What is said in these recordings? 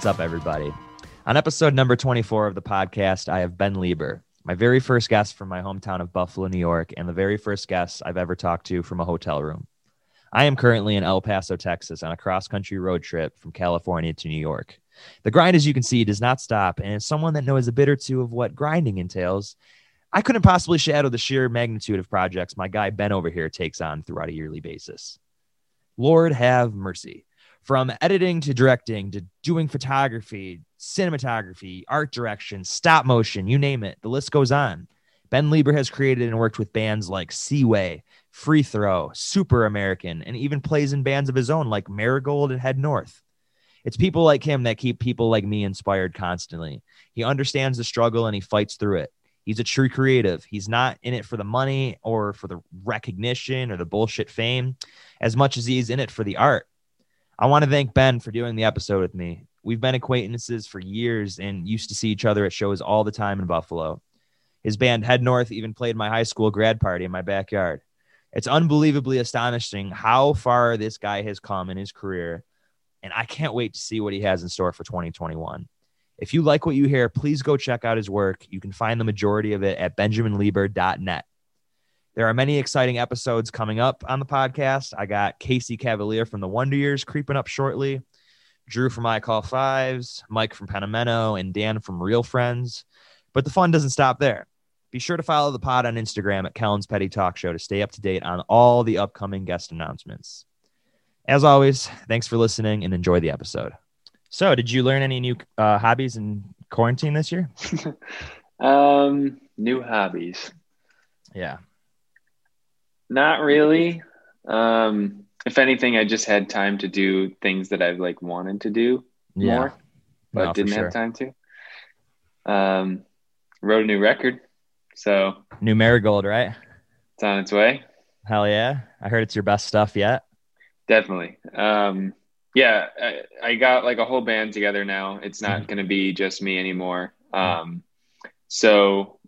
What's up, everybody? On episode number 24 of the podcast, I have Ben Lieber, my very first guest from my hometown of Buffalo, New York, and the very first guest I've ever talked to from a hotel room. I am currently in El Paso, Texas, on a cross country road trip from California to New York. The grind, as you can see, does not stop, and as someone that knows a bit or two of what grinding entails, I couldn't possibly shadow the sheer magnitude of projects my guy Ben over here takes on throughout a yearly basis. Lord have mercy. From editing to directing to doing photography, cinematography, art direction, stop motion, you name it, the list goes on. Ben Lieber has created and worked with bands like Seaway, Free Throw, Super American, and even plays in bands of his own like Marigold and Head North. It's people like him that keep people like me inspired constantly. He understands the struggle and he fights through it. He's a true creative. He's not in it for the money or for the recognition or the bullshit fame as much as he's in it for the art. I want to thank Ben for doing the episode with me. We've been acquaintances for years and used to see each other at shows all the time in Buffalo. His band Head North even played my high school grad party in my backyard. It's unbelievably astonishing how far this guy has come in his career, and I can't wait to see what he has in store for 2021. If you like what you hear, please go check out his work. You can find the majority of it at benjaminlieber.net. There are many exciting episodes coming up on the podcast. I got Casey Cavalier from the Wonder Years creeping up shortly, Drew from I Call Fives, Mike from Pentimento, and Dan from Real Friends. But the fun doesn't stop there. Be sure to follow the pod on Instagram at Kellen's Petty Talk Show to stay up to date on all the upcoming guest announcements. As always, thanks for listening and enjoy the episode. So, did you learn any new uh, hobbies in quarantine this year? um, new hobbies. Yeah. Not really. Um, if anything, I just had time to do things that I've like wanted to do Yeah. more, but No, didn't sure. have time to. Um, wrote a new record, so New Marigold, right? it's on its way. Hell yeah. I heard it's your best stuff yet. Definitely. Um, yeah, I, I got like a whole band together now. It's not going to be just me anymore. Um, so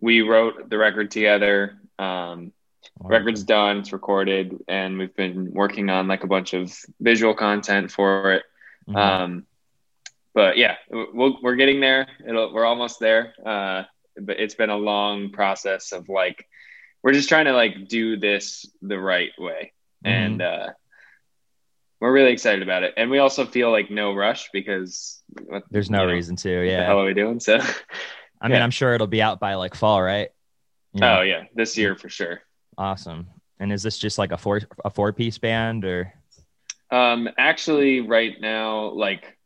we wrote the record together. Um, record's done, it's recorded, and we've been working on like a bunch of visual content for it. Mhm. Um, but yeah, we'll, we're getting there. It'll, we're almost there. Uh, but it's been a long process of like, we're just trying to like do this the right way. Mhm. And, uh, we're really excited about it. And we also feel like no rush because what, There's no you know, reason to. Yeah. hell are we doing? So, I mean, yeah. I'm sure it'll be out by like fall, right? You know, oh yeah, this year for sure. Awesome. And is this just like a four a four piece band or Um, actually, right now, like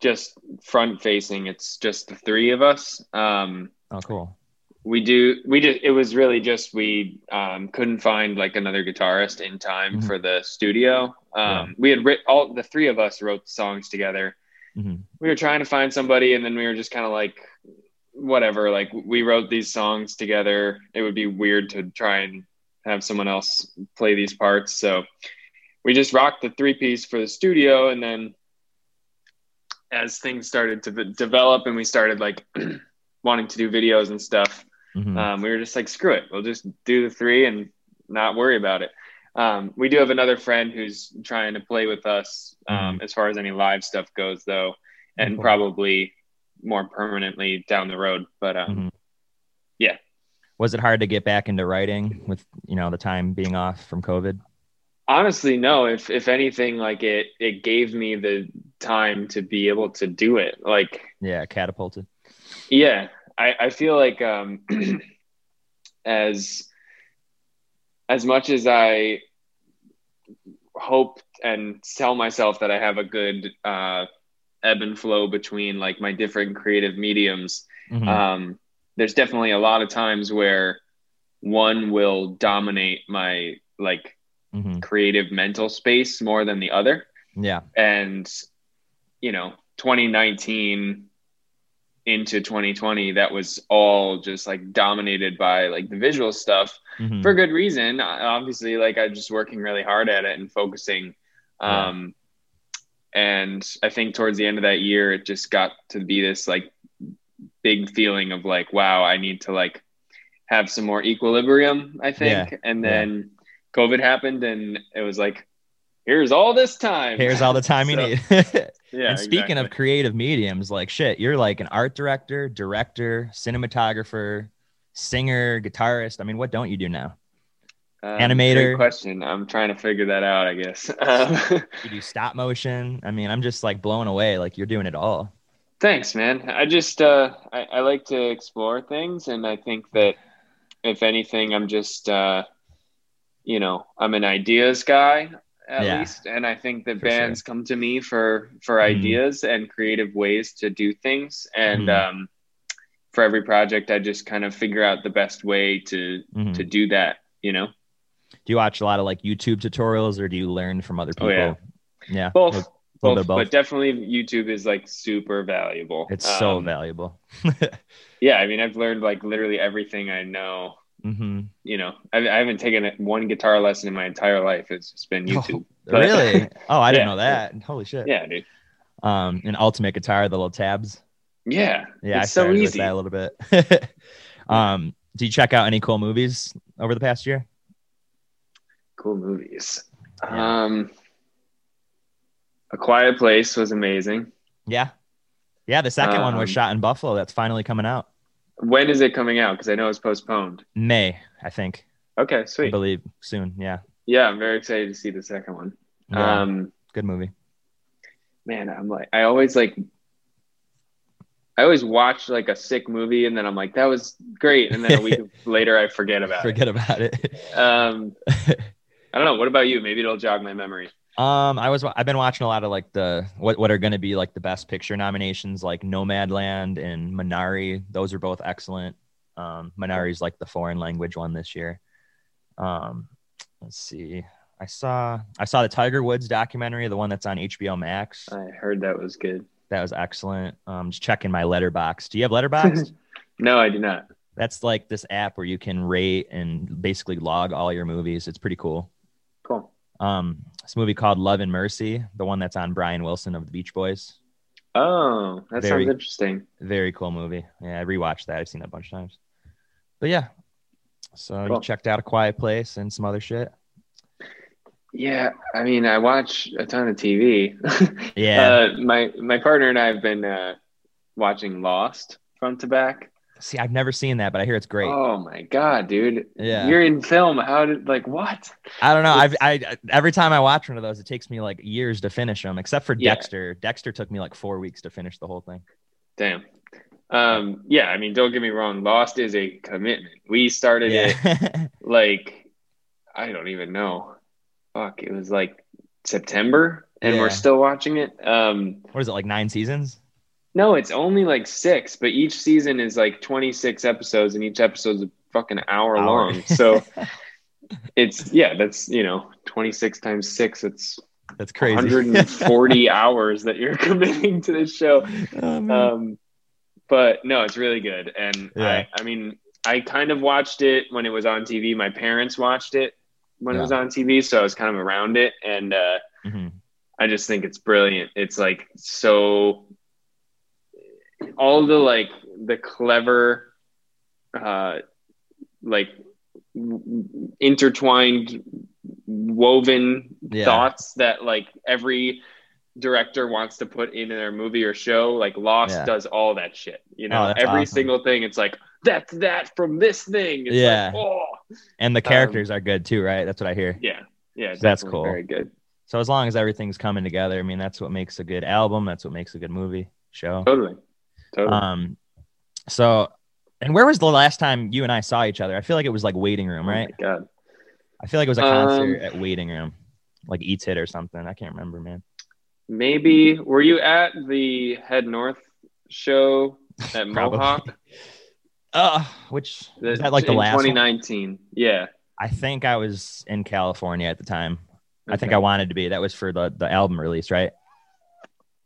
just front facing, it's just the three of us. Um, oh cool. we do, we did, it was really just we um, couldn't find like another guitarist in time Mhm. for the studio. Um, Yeah. We had writ all the three of us wrote songs together. Mhm. We were trying to find somebody, and then we were just kind of like, whatever. Like we wrote these songs together. It would be weird to try and have someone else play these parts. So we just rocked the three piece for the studio, and then as things started to develop, and we started like wanting to do videos and stuff, Mhm. um, we were just like, screw it, we'll just do the three and not worry about it. Um, we do have another friend who's trying to play with us um, as far as any live stuff goes, though, and Cool. probably more permanently down the road. But um, Mhm. yeah. Was it hard to get back into writing with you know the time being off from COVID? honestly, no. If if anything, like it, it gave me the time to be able to do it. Like Yeah, catapulted. Yeah, I, I feel like um, as as much as I hope and tell myself that I have a good uh, ebb and flow between like my different creative mediums, Mhm. um, there's definitely a lot of times where one will dominate my like Mhm. creative mental space more than the other Yeah. and you know 2019 into 2020 that was all just like dominated by like the visual stuff Mhm. for good reason obviously like i'm just working really hard at it and focusing um and i think towards the end of that year it just got to be this like big feeling of like wow i need to like have some more equilibrium i think Yeah. and Yeah. then covid happened and it was like here's all this time. Here's all the time you So, need. Yeah. and speaking of creative mediums, like shit, you're like an art director, director, cinematographer, singer, guitarist. I mean, what don't you do now? Um, animator. Question. I'm trying to figure that out. I guess. Um, You do stop motion. I mean, I'm just like blown away. Like you're doing it all. Thanks, man. I just uh, I, I like to explore things, and I think that if anything, I'm just uh, you know I'm an ideas guy at Yeah. least, and I think that bands come to me for for Mhm. ideas and creative ways to do things, and Mhm. um, for every project, I just kind of figure out the best way to Mhm. to do that. You know, Do you watch a lot of like YouTube tutorials or do you learn from other people? Oh, yeah. Yeah. both. Both, both. but definitely YouTube is like super valuable. It's so Um, valuable. Yeah, I mean, I've learned like literally everything I know hmm you know, I, I haven't taken one guitar lesson in my entire life. It's just been YouTube. But- really? Oh, I didn't Yeah. know that. Holy shit. yeah, dude. Um, and ultimate guitar, the little tabs. Yeah. Yeah, it's I so started with easy. that a little bit. um, do you check out any cool movies over the past year? Cool movies. Yeah. Um, A Quiet Place was amazing. Yeah. Yeah, the second one was Um, shot in Buffalo. That's finally coming out. When is it coming out? Because I know it's postponed. May, I think. Okay, sweet. I believe soon. Yeah. Yeah, I'm very excited to see the second one. Yeah. Um, Good movie. man, I'm like, I always like, I always watch like a sick movie and then I'm like, that was great, and then a week later I forget about it. Forget about it. it. Um, I don't know. What about you? Maybe it'll jog my memory. Um, I was I've been watching a lot of like the what what are going to be like the best picture nominations, like Nomadland and Minari. Those are both excellent. Um, Minari's like the foreign language one this year. Um, let's see. I saw I saw the Tiger Woods documentary, the one that's on HBO Max. I heard that was good. That was excellent. Um, just checking my letterbox. Do you have letterbox? No, I do not. that's like this app where you can rate and basically log all your movies. It's pretty cool. Um, this movie called Love and Mercy, the one that's on Brian Wilson of the Beach Boys. Oh, that Very- sounds interesting. Very cool movie. Yeah, I rewatched that. I've seen that a bunch of times. But yeah, so Cool. you checked out A Quiet Place and some other shit. Yeah, I mean, I watch a ton of TV. Yeah. uh, my my partner and I have been uh, watching Lost front to back. See, I've never seen that, but I hear it's great. Oh my god, dude! Yeah. you're in film. How did like what? I don't know. I've, I every time I watch one of those, it takes me like years to finish them. Except for Yeah. Dexter. Dexter took me like four weeks to finish the whole thing. Damn. Um, yeah, I mean, don't get me wrong. Lost is a commitment. We started it like I don't even know. Fuck, it was like September, and we're still watching it. Um, what is it like nine seasons? No, it's only like six, but each season is like 26 episodes, and each episode's a fucking hour, Hour. long. So it's yeah, that's you know 26 times six. It's That's crazy. 140 hours that you're committing to this show. Oh. Um, but no, it's really good, and Yeah. I, I mean, I kind of watched it when it was on TV. My parents watched it when it was on TV, so I was kind of around it, and uh, Mhm. I just think it's brilliant. It's like so all the like the clever uh like intertwined woven Yeah. thoughts that like every director wants to put in their movie or show like lost Yeah. does all that shit you Oh, know that's every awesome. single thing it's like that's that from this thing it's Yeah. like, oh And the characters are good too, right? That's what I hear. yeah yeah That's cool. very good So as long as everything's coming together, I mean, that's what makes a good album. That's what makes a good movie show. totally totally Um, so, and where was the last time you and I saw each other? I feel like it was like waiting room, Oh my right? god I feel like it was a concert Um, at waiting room, like Eats It or something. I can't remember, man. Maybe were you at the Head North show at Mohawk? Uh, which The- was that like the last one? 2019? Yeah, I think I was in California at the time. I think I wanted to be. That was for the the album release, right?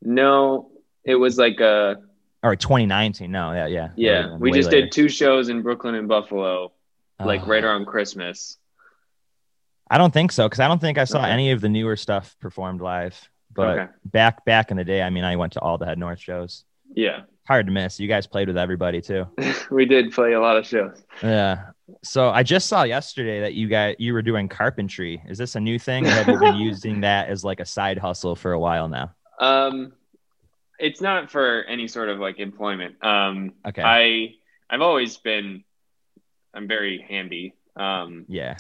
No, it was like a Or 2019? No, yeah, yeah, yeah. We just later. did two shows in Brooklyn and Buffalo, like Oh. right around Christmas. I don't think so because I don't think I saw Okay. any of the newer stuff performed live. But Okay. back back in the day, I mean, I went to all the Head North shows. Yeah, Hard to miss. You guys played with everybody too. we did play a lot of shows. Yeah. So I just saw yesterday that you got you were doing carpentry. Is this a new thing, or have you been using that as like a side hustle for a while now? Um, it's not for any sort of like employment. Um, Okay. I I've always been I'm very handy. Um, Yeah.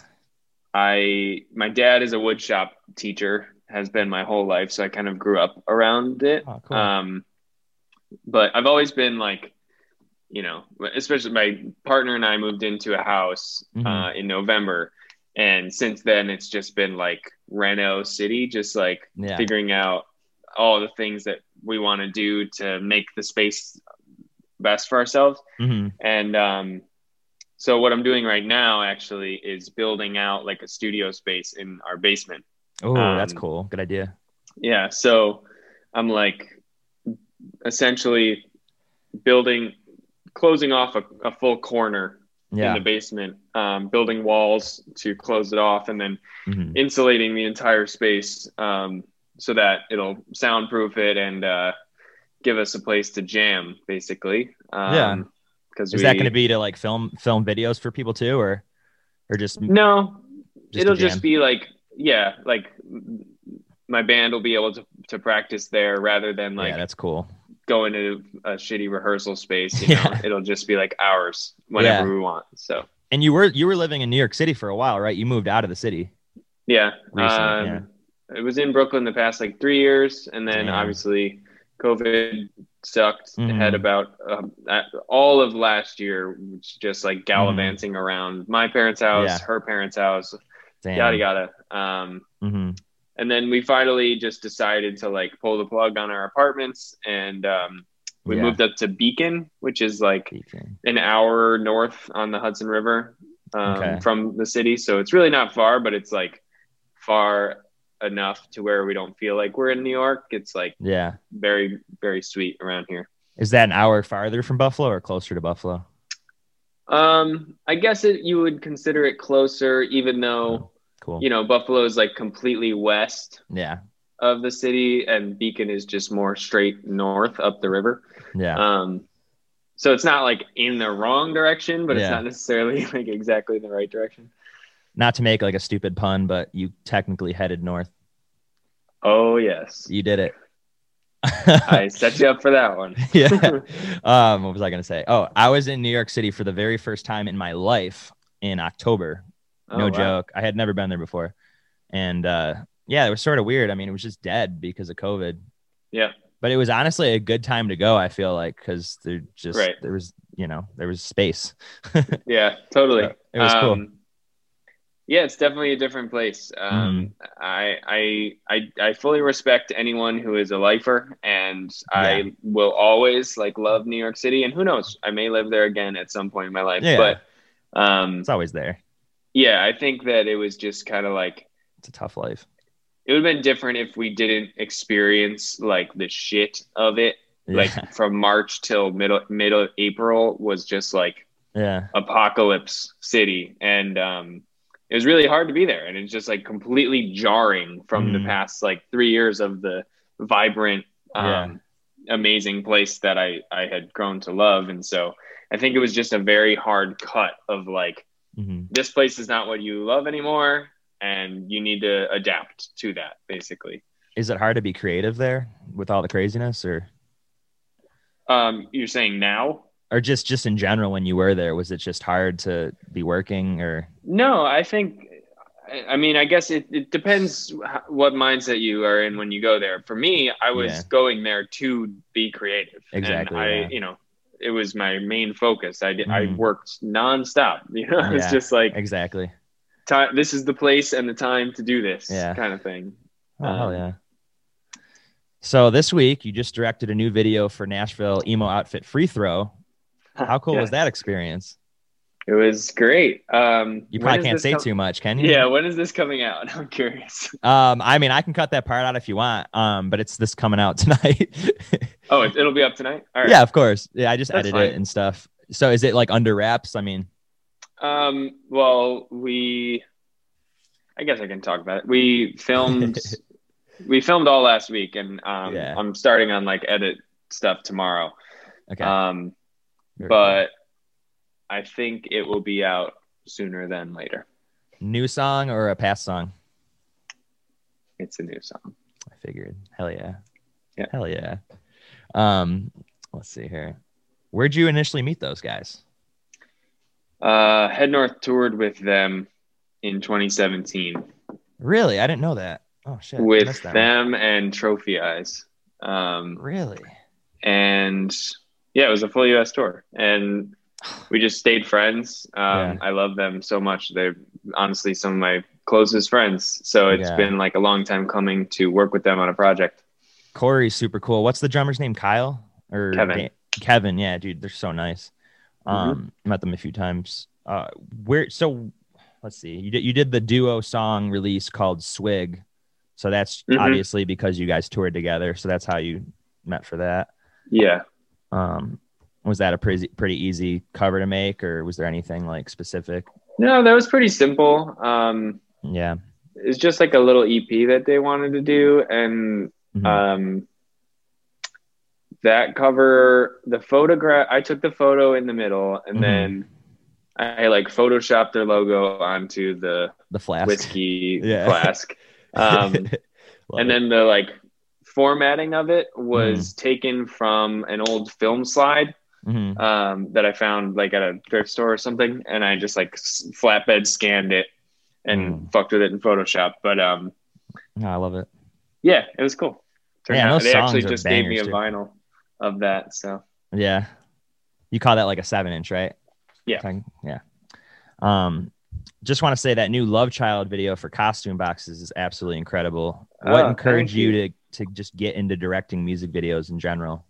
I my dad is a woodshop teacher, has been my whole life, so I kind of grew up around it. Oh, cool. Um, but I've always been like, you know, especially my partner and I moved into a house Mhm. uh, in November, and since then it's just been like Reno City, just like yeah. figuring out all the things that we want to do to make the space best for ourselves. hmm And um, so what I'm doing right now actually is building out like a studio space in our basement. Oh, that's Um, cool. Good idea. Yeah. So I'm like essentially building, closing off a, a full corner Yeah. in the basement, um, building walls to close it off, and then Mhm. insulating the entire space um, so that it'll soundproof it and uh, give us a place to jam, basically. Um, Yeah. Because Is that going to be to like film film videos for people too, or or just No, Just it'll just be like yeah, like my band will be able to to practice there rather than like yeah, that's cool. going to a shitty rehearsal space. You know, Yeah. it'll just be like ours whenever Yeah. we want. So And you were you were living in New York City for a while, right? You moved out of the city. yeah, Recently, um, it was in Brooklyn the past like three years, and then Damn. obviously COVID sucked. Mhm. Had about um, all of last year, which just like gallivanting around my parents' house, Mm-hmm. Yeah. her parents' house, Damn. yada yada. Um, hmm and then we finally just decided to like pull the plug on our apartments and um, we Yeah. moved up to beacon which is like Beacon. an hour north on the hudson river um, Okay. from the city so it's really not far but it's like far enough to where we don't feel like we're in new york it's like Yeah. very very sweet around here Is that an hour farther from Buffalo or closer to Buffalo? um i guess it you would consider it closer even though Cool. you know buffalo is like completely west Yeah. of the city and beacon is just more straight north up the river Yeah. Um, so it's not like in the wrong direction, but Yeah. it's not necessarily like exactly in the right direction. Not to make like a stupid pun, but you technically headed north. Oh yes, You did it. I set you up for that one. yeah. Um, what was I going to say? Oh, I was in New York City for the very first time in my life in October. Oh, no wow. joke. I had never been there before. And uh, yeah, it was sort of weird. I mean, it was just dead because of COVID. Yeah. But it was honestly a good time to go, I feel like, because there just, Right. there was, you know, there was space. Yeah, totally. So, it was cool. Yeah, it's definitely a different place. Um, Mm-hmm. I, I I I fully respect anyone who is a lifer, and I will always like love New York City. And who knows, I may live there again at some point in my life. Yeah. But um, It's always there. yeah, I think that it was just kind of like It's a tough life. it would have been different if we didn't experience like the shit of it. Yeah. Like from March till middle middle April was just like yeah. apocalypse city, and um, it was really hard to be there, and it's just like completely jarring from the Mhm. past like three years of the vibrant, um, amazing place that I I had grown to love, and so I think it was just a very hard cut of like hmm this place is not what you love anymore and you need to adapt to that basically. Is it hard to be creative there with all the craziness or, um you're saying now or just, just in general, when you were there, was it just hard to be working or, no i think i I mean i guess it, it depends what mindset you are in when you go there for me i was Yeah. going there to be creative Exactly, and i yeah. you know it was my main focus i did i Mhm. worked nonstop you know it's Yeah. just like exactly? time this is the place and the time to do this Yeah. kind of thing Oh, Um, yeah. So this week you just directed a new video for Nashville emo outfit free throw. How cool was that experience? it was great um You probably can't say com- too much, can you? Yeah, when is this coming out? I'm curious. Um, I mean, I can cut that part out if you want. Um, but it's this coming out tonight. Oh, it, it'll be up tonight. All right. Yeah, of course. Yeah, I just That's edited fine. it and stuff. So is it like under wraps? I mean, Um. Well, we. I guess I can talk about it. We filmed. we filmed all last week, and um, Yeah. I'm starting on like edit stuff tomorrow. okay. Um, but I think it will be out sooner than later. New song or a past song? It's a new song. I figured. Hell yeah. Yeah. Hell yeah. Um, let's see here. Where'd you initially meet those guys? Uh, Head North toured with them in 2017 Really? I didn't know that. Oh shit. With that one. them and Trophy Eyes. Um, Really? and yeah, it was a full US tour, and we just stayed friends. Um, Yeah. I love them so much. They're honestly some of my closest friends. So it's Yeah. been like a long time coming to work with them on a project. Corey's super cool. What's the drummer's name? Kyle or Kevin. Dan- Kevin. Yeah, dude, they're so nice. Um, met them a few times. Uh, where? So, let's see. You did you did the duo song release called Swig. So that's Mhm. obviously because you guys toured together. So that's how you met for that. Yeah. Um, was that a pretty pretty easy cover to make, or was there anything like specific? No, that was pretty simple. Um, Yeah. it's just like a little EP that they wanted to do, and Mhm. um, that cover, the photograph, I took the photo in the middle, and Mhm. then I like photoshopped their logo onto the the flask. whiskey Yeah. flask. Um, and then the like formatting of it Mm. was taken from an old film slide Mhm. um, that I found like at a thrift store or something, and I just like flatbed scanned it and Mm. fucked with it in Photoshop. But um, No, I love it. yeah, it was cool. Turned Yeah, out- they actually just gave me a too. vinyl of that. So Yeah. You call that like a seven inch, right? Yeah. Yeah. Um, just want to say that new Love Child video for costume boxes is absolutely incredible. What Oh, encouraged you, you. to to just get into directing music videos in general?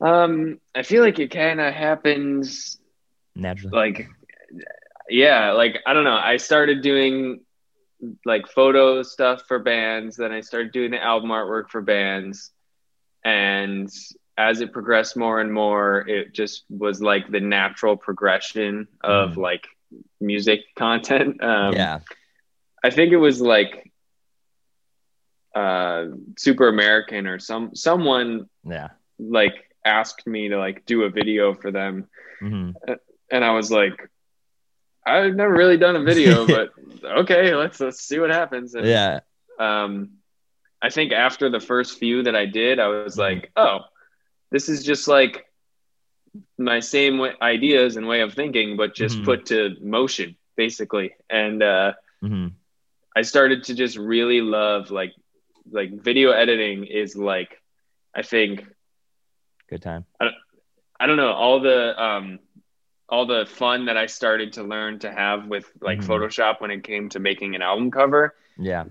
um, I feel like it kind of happens Naturally. like yeah like i don't know i started doing like photo stuff for bands then i started doing the album artwork for bands and as it progressed more and more it just was like the natural progression of Mhm. like music content um yeah. i think it was like uh super american or some someone Yeah. like asked me to like do a video for them hmm and I was like, I've never really done a video, but okay, let's let's see what happens. And, Yeah. Um, I think after the first few that I did, I was Mhm. like, oh, this is just like my same way, ideas and way of thinking, but just Mhm. put to motion, basically. And uh, hmm I started to just really love like like video editing is like, I think Good time. I don't I don't know all the um all the fun that I started to learn to have with like Mhm. Photoshop when it came to making an album cover. Yeah.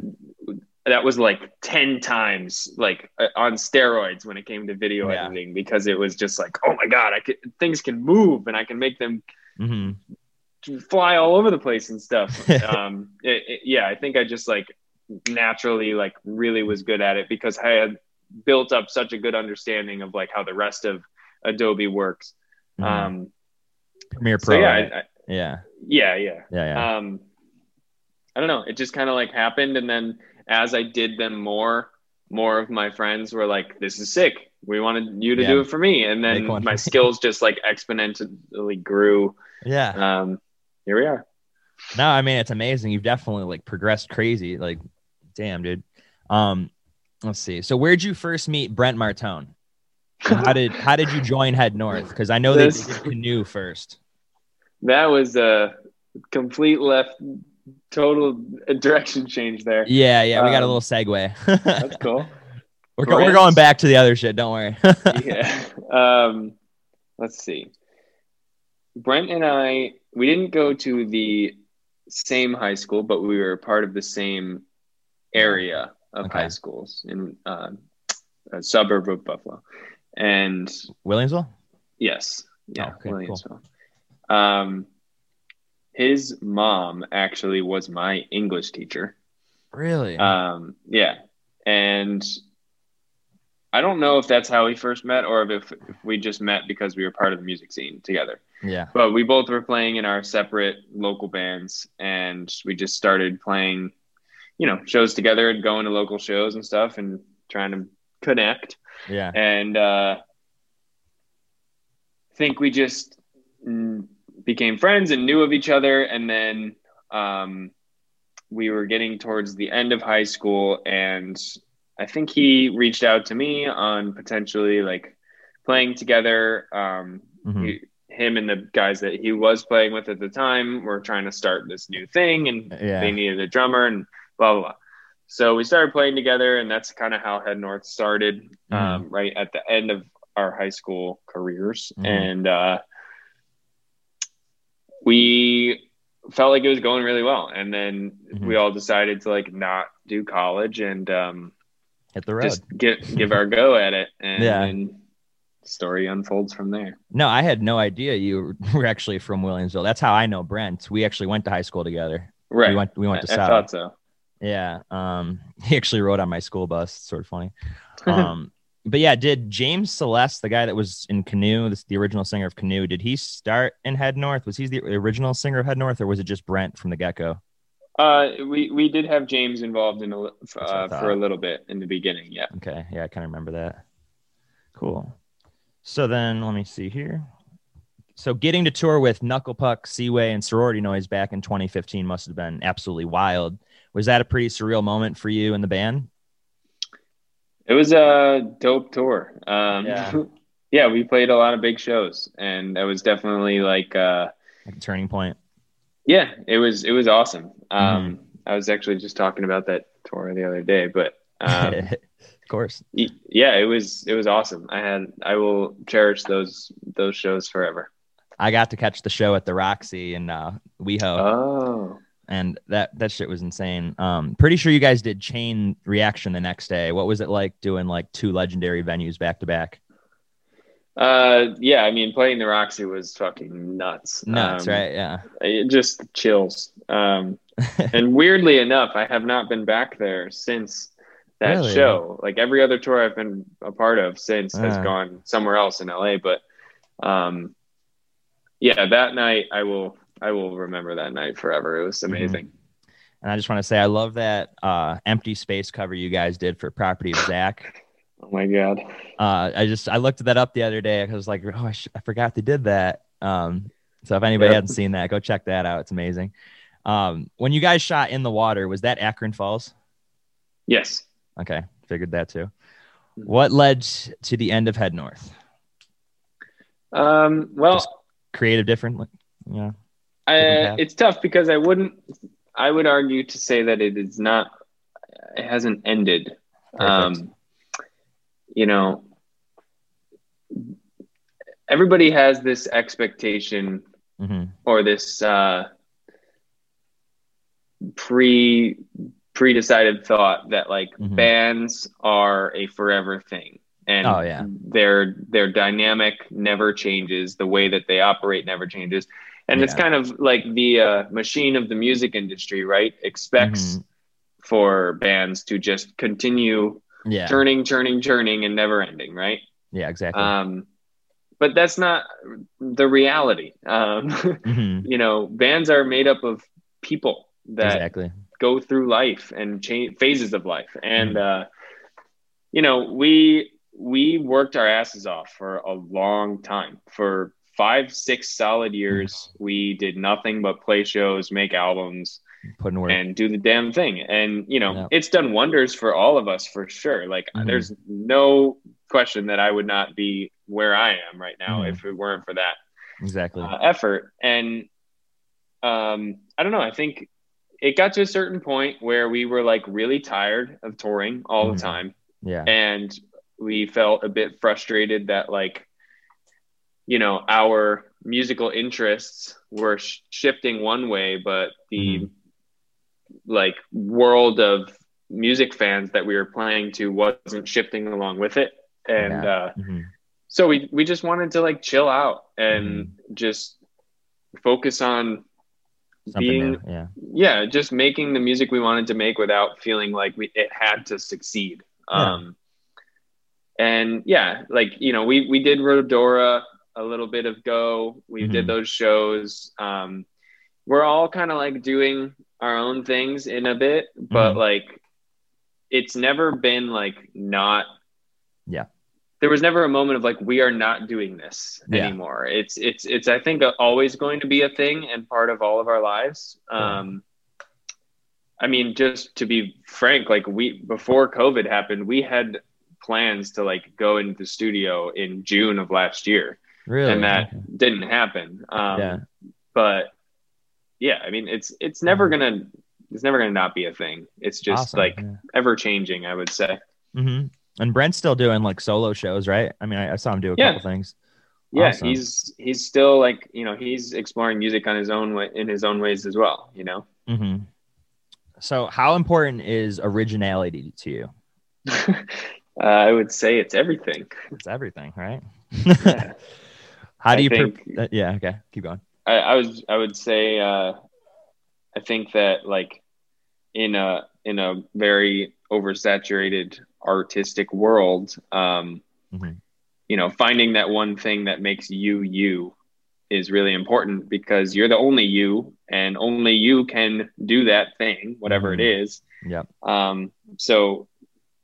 That was like 10 times like uh, on steroids when it came to video Yeah. editing because it was just like, oh my God, I could, things can move and I can make them hmm fly all over the place and stuff. um, it, it- yeah, I think I just like naturally like really was good at it because I had built up such a good understanding of like how the rest of Adobe works. Um, Premiere so Pro. yeah, right? I, I, yeah. yeah, yeah. Yeah. Yeah. Um, I don't know. It just kind of like happened, and then as I did them more, more of my friends were like, "This is sick. We wanted you to Yeah. do it for me," and then my skills just like exponentially grew. yeah. Um, here we are. No, I mean it's amazing. You've definitely like progressed crazy. Like, damn, dude. Um, let's see. So where'd you first meet Brent Martone? How did how did you join Head North? Because I know they This- did canoe first. That was a complete left, total direction change there. Yeah, yeah. We got a Um, little segue. That's cool. we're, go- we're going back to the other shit. Don't worry. yeah. Um, let's see. Brent and I, we didn't go to the same high school, but we were part of the same area of Okay. high schools in uh, a suburb of Buffalo. And Williamsville. yes, yeah, Oh, okay, cool. Williamsville. Um, his mom actually was my English teacher. Really? Um, yeah, and I don't know if that's how we first met or if, if we just met because we were part of the music scene together. yeah. But we both were playing in our separate local bands, and we just started playing, you know, shows together and going to local shows and stuff, and trying to connect. Yeah. And uh, I think we just became friends and knew of each other. And then um, we were getting towards the end of high school, and I think he reached out to me on potentially like playing together. Um, Mhm. he, him and the guys that he was playing with at the time were trying to start this new thing, and Yeah. they needed a drummer and blah blah blah. So we started playing together, and that's kind of how Head North started. Mhm. Um, right at the end of our high school careers, Mhm. and uh, we felt like it was going really well. And then Mhm. we all decided to like not do college and um, Hit the road. just get give our go at it, and Yeah. story unfolds from there. No, I had no idea you were actually from Williamsville. That's how I know Brent. We actually went to high school together. Right. We went we went to I, I South. thought so. Yeah. Um, he actually rode on my school bus. It's sort of funny. Um, but yeah, did James Celeste, the guy that was in Canoe, this, the original singer of Canoe, did he start in Head North? Was he the original singer of Head North, or was it just Brent from the get go? Uh, we we did have James involved in a, uh, for a little bit in the beginning. Yeah. Okay. Yeah, I kind of remember that. Cool. So then let me see here. So getting to tour with Knuckle Puck, Seaway, and Sorority Noise back in 2015 must have been absolutely wild. Was that a pretty surreal moment for you and the band? It was a dope tour. Um, Yeah. yeah. we played a lot of big shows, and that was definitely like, uh, Like a turning point? yeah, it was it was awesome. Mm-hmm. Um, I was actually just talking about that tour the other day, but um, of course. yeah, it was it was awesome. I had I will cherish those those shows forever. I got to catch the show at the Roxy in uh, WeHo, Oh, and that that shit was insane. Um, pretty sure you guys did Chain Reaction the next day. What was it like doing like two legendary venues back to back? uh, yeah. I mean, playing the Roxy was fucking nuts. Nuts, Um, right? Yeah. It just chills. Um, and weirdly enough, I have not been back there since that Really? show. Like every other tour I've been a part of since has Uh. gone somewhere else in LA. But um, yeah, that night I will I will remember that night forever. It was Mm-hmm. amazing. And I just want to say I love that uh, empty space cover you guys did for Property of Zack. Oh my god. Uh, I just I looked that up the other day. I was like, oh, I, sh- I forgot they did that. Um, so if anybody Yeah. hasn't seen that, go check that out. It's amazing. Um, when you guys shot in the water, was that Akron Falls? Yes. Okay, figured that too. Mhm. What led to the end of Head North? Um, well, Just Creative different, yeah. I, it's tough because I wouldn't. I would argue to say that it is not. It hasn't ended. Um, you know, everybody has this expectation hmm or this uh, pre pre decided thought that like Mhm. bands are a forever thing and Oh, yeah. their their dynamic never changes the way that they operate never changes and it's kind of like the uh, machine of the music industry right expects Mhm. for bands to just continue Yeah, turning turning turning and never ending right yeah, exactly. um, but that's not the reality um, Mhm. you know bands are made up of people that Exactly. go through life and change phases of life and Mm-hmm. uh you know we we worked our asses off for a long time for five six solid years Mm-hmm. we did nothing but play shows make albums Putting work. and do the damn thing and you know Yeah. it's done wonders for all of us for sure like Mhm. there's no question that i would not be where i am right now Mhm. if it weren't for that exactly. uh, effort. And um, I don't know. I think it got to a certain point where we were like really tired of touring all Mhm. the time, yeah. and we felt a bit frustrated that like, you know, our musical interests were sh- shifting one way, but the Mhm. like world of music fans that we were playing to wasn't shifting along with it, and Yeah. uh, Mhm. so we we just wanted to like chill out and Mm-hmm. just focus on Something being new. Yeah. yeah just making the music we wanted to make without feeling like we it had to succeed Yeah. um and yeah like you know we we did Rodora a little bit of go we Mhm. did those shows um we're all kind of like doing our own things in a bit but Mhm. like it's never been like not Yeah. there was never a moment of like we are not doing this Yeah. anymore. It's it's it's I think always going to be a thing and part of all of our lives. Um, I mean, just to be frank, like we before COVID happened, we had plans to like go into the studio in June of last year, Really? and that didn't happen. Um, Yeah. But yeah, I mean, it's it's never gonna it's never gonna not be a thing. It's just Awesome. like Yeah. ever changing. I would say. hmm And Brent's still doing like solo shows, right? I mean, I, I saw him do a Yeah. couple things. yeah Awesome. he's he's still like you know he's exploring music on his own way in his own ways as well you know hmm So, how important is originality to you? uh, i would say it's everything It's everything, right? Yeah. how do I you? pre- think- uh, yeah. Okay. Keep going. I, I was i would say uh i think that like in a in a very oversaturated artistic world um Mhm. you know finding that one thing that makes you you is really important because you're the only you and only you can do that thing whatever it is Yep. Um, so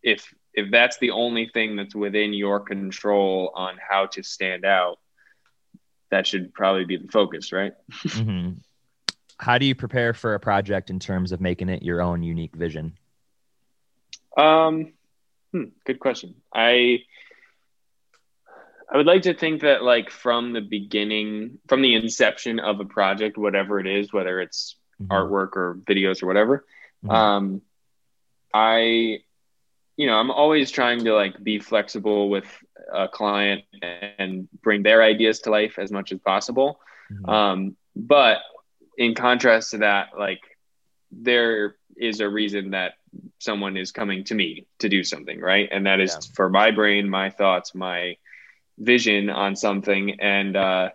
if if that's the only thing that's within your control on how to stand out, that should probably be the focus, right? hmm How do you prepare for a project in terms of making it your own unique vision? Um, hmm, good question. I I would like to think that like from the beginning, from the inception of a project, whatever it is, whether it's Mhm. artwork or videos or whatever, Mhm. um, I, you know, I'm always trying to like be flexible with a client and bring their ideas to life as much as possible. Mhm. Um, but in contrast to that, like there is a reason that someone is coming to me to do something, right? And that is Yeah. for my brain, my thoughts, my vision on something. And, uh,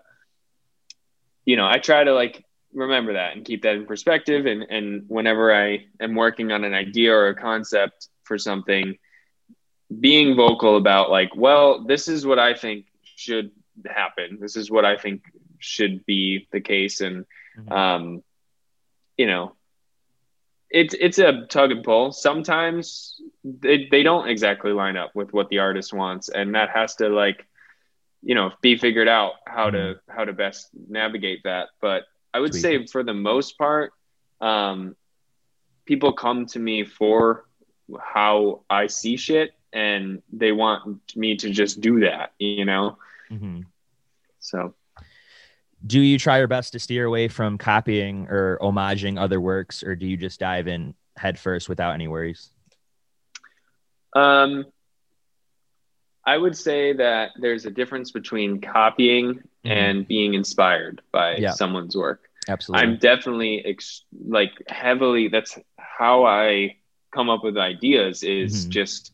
you know, I try to like remember that and keep that in perspective. And, and whenever I am working on an idea or a concept for something, being vocal about like, well, this is what I think should happen. This is what I think should be the case. And, Mhm. um, you know, it's it's a tug and pull. Sometimes they, they don't exactly line up with what the artist wants, and that has to like, you know, be figured out how to how to best navigate that. But I would Sweet. say for the most part, um, people come to me for how I see shit, and they want me to just do that, you know. Mhm. So Do you try your best to steer away from copying or homaging other works, or do you just dive in head first without any worries? Um, I would say that there's a difference between copying and being inspired by Yeah. someone's work. Absolutely. I'm definitely ex- like heavily. That's how I come up with ideas. Is Mhm. just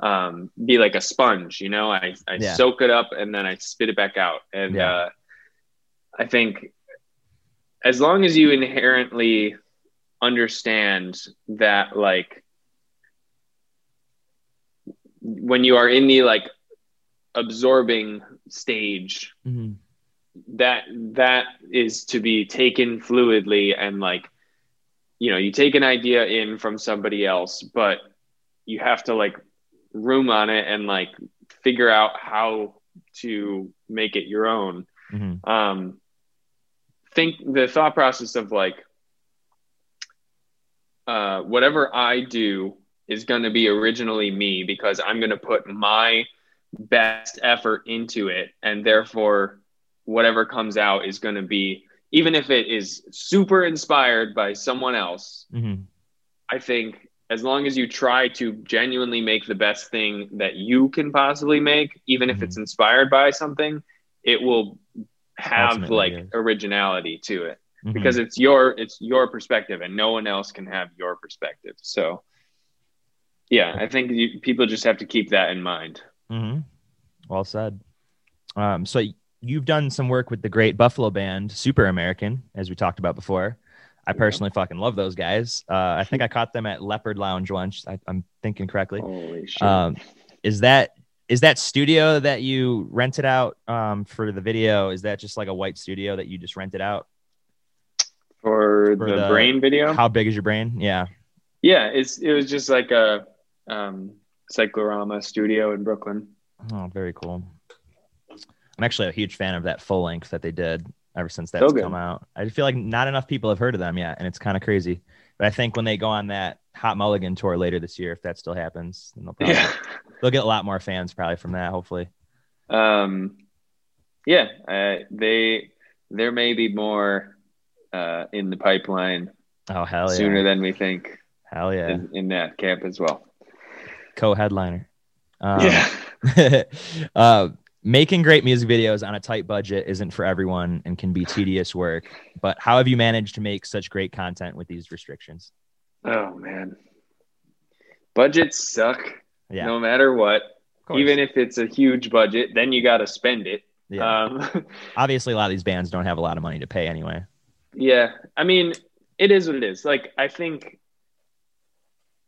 um, be like a sponge. You know, I I Yeah. soak it up and then I spit it back out. And Yeah. uh, I think as long as you inherently understand that, like when you are in the like absorbing stage Mhm. that that is to be taken fluidly and like you know you take an idea in from somebody else but you have to like room on it and like figure out how to make it your own Mhm. um think the thought process of like uh whatever i do is going to be originally me because i'm going to put my best effort into it and therefore whatever comes out is going to be even if it is super inspired by someone else Mhm. i think as long as you try to genuinely make the best thing that you can possibly make even if Mhm. it's inspired by something it will have Ultimately, like yes. originality to it Mhm. because it's your it's your perspective and no one else can have your perspective so yeah i think you, people just have to keep that in mind Mhm. Well said. Um, so you've done some work with the great Buffalo band, Super American, as we talked about before. I personally fucking love those guys. Uh, I think I caught them at Leopard Lounge once. I, I'm thinking correctly. holy shit Um, is that is that studio that you rented out um, for the video? Is that just like a white studio that you just rented out? for, for the, the- brain video How big is your brain? Yeah. yeah it's it was just like a um cyclorama studio in brooklyn Oh, very cool. I'm actually a huge fan of that full length that they did ever since that's good. come out. I feel like not enough people have heard of them yet, and it's kind of crazy. But I think when they go on that Hot Mulligan tour later this year, if that still happens, then they'll probably Yeah. they'll get a lot more fans probably from that. Hopefully, Um, yeah, uh, they there may be more uh, in the pipeline oh hell yeah, sooner than we think hell yeah, in, in that camp as well. co-headliner. Um, yeah, uh, making great music videos on a tight budget isn't for everyone and can be tedious work. But how have you managed to make such great content with these restrictions? oh man, budgets suck. Yeah, No matter what, even if it's a huge budget, then you got to spend it. yeah. Um, Obviously, a lot of these bands don't have a lot of money to pay anyway. Yeah, I mean, it is what it is. Like, I think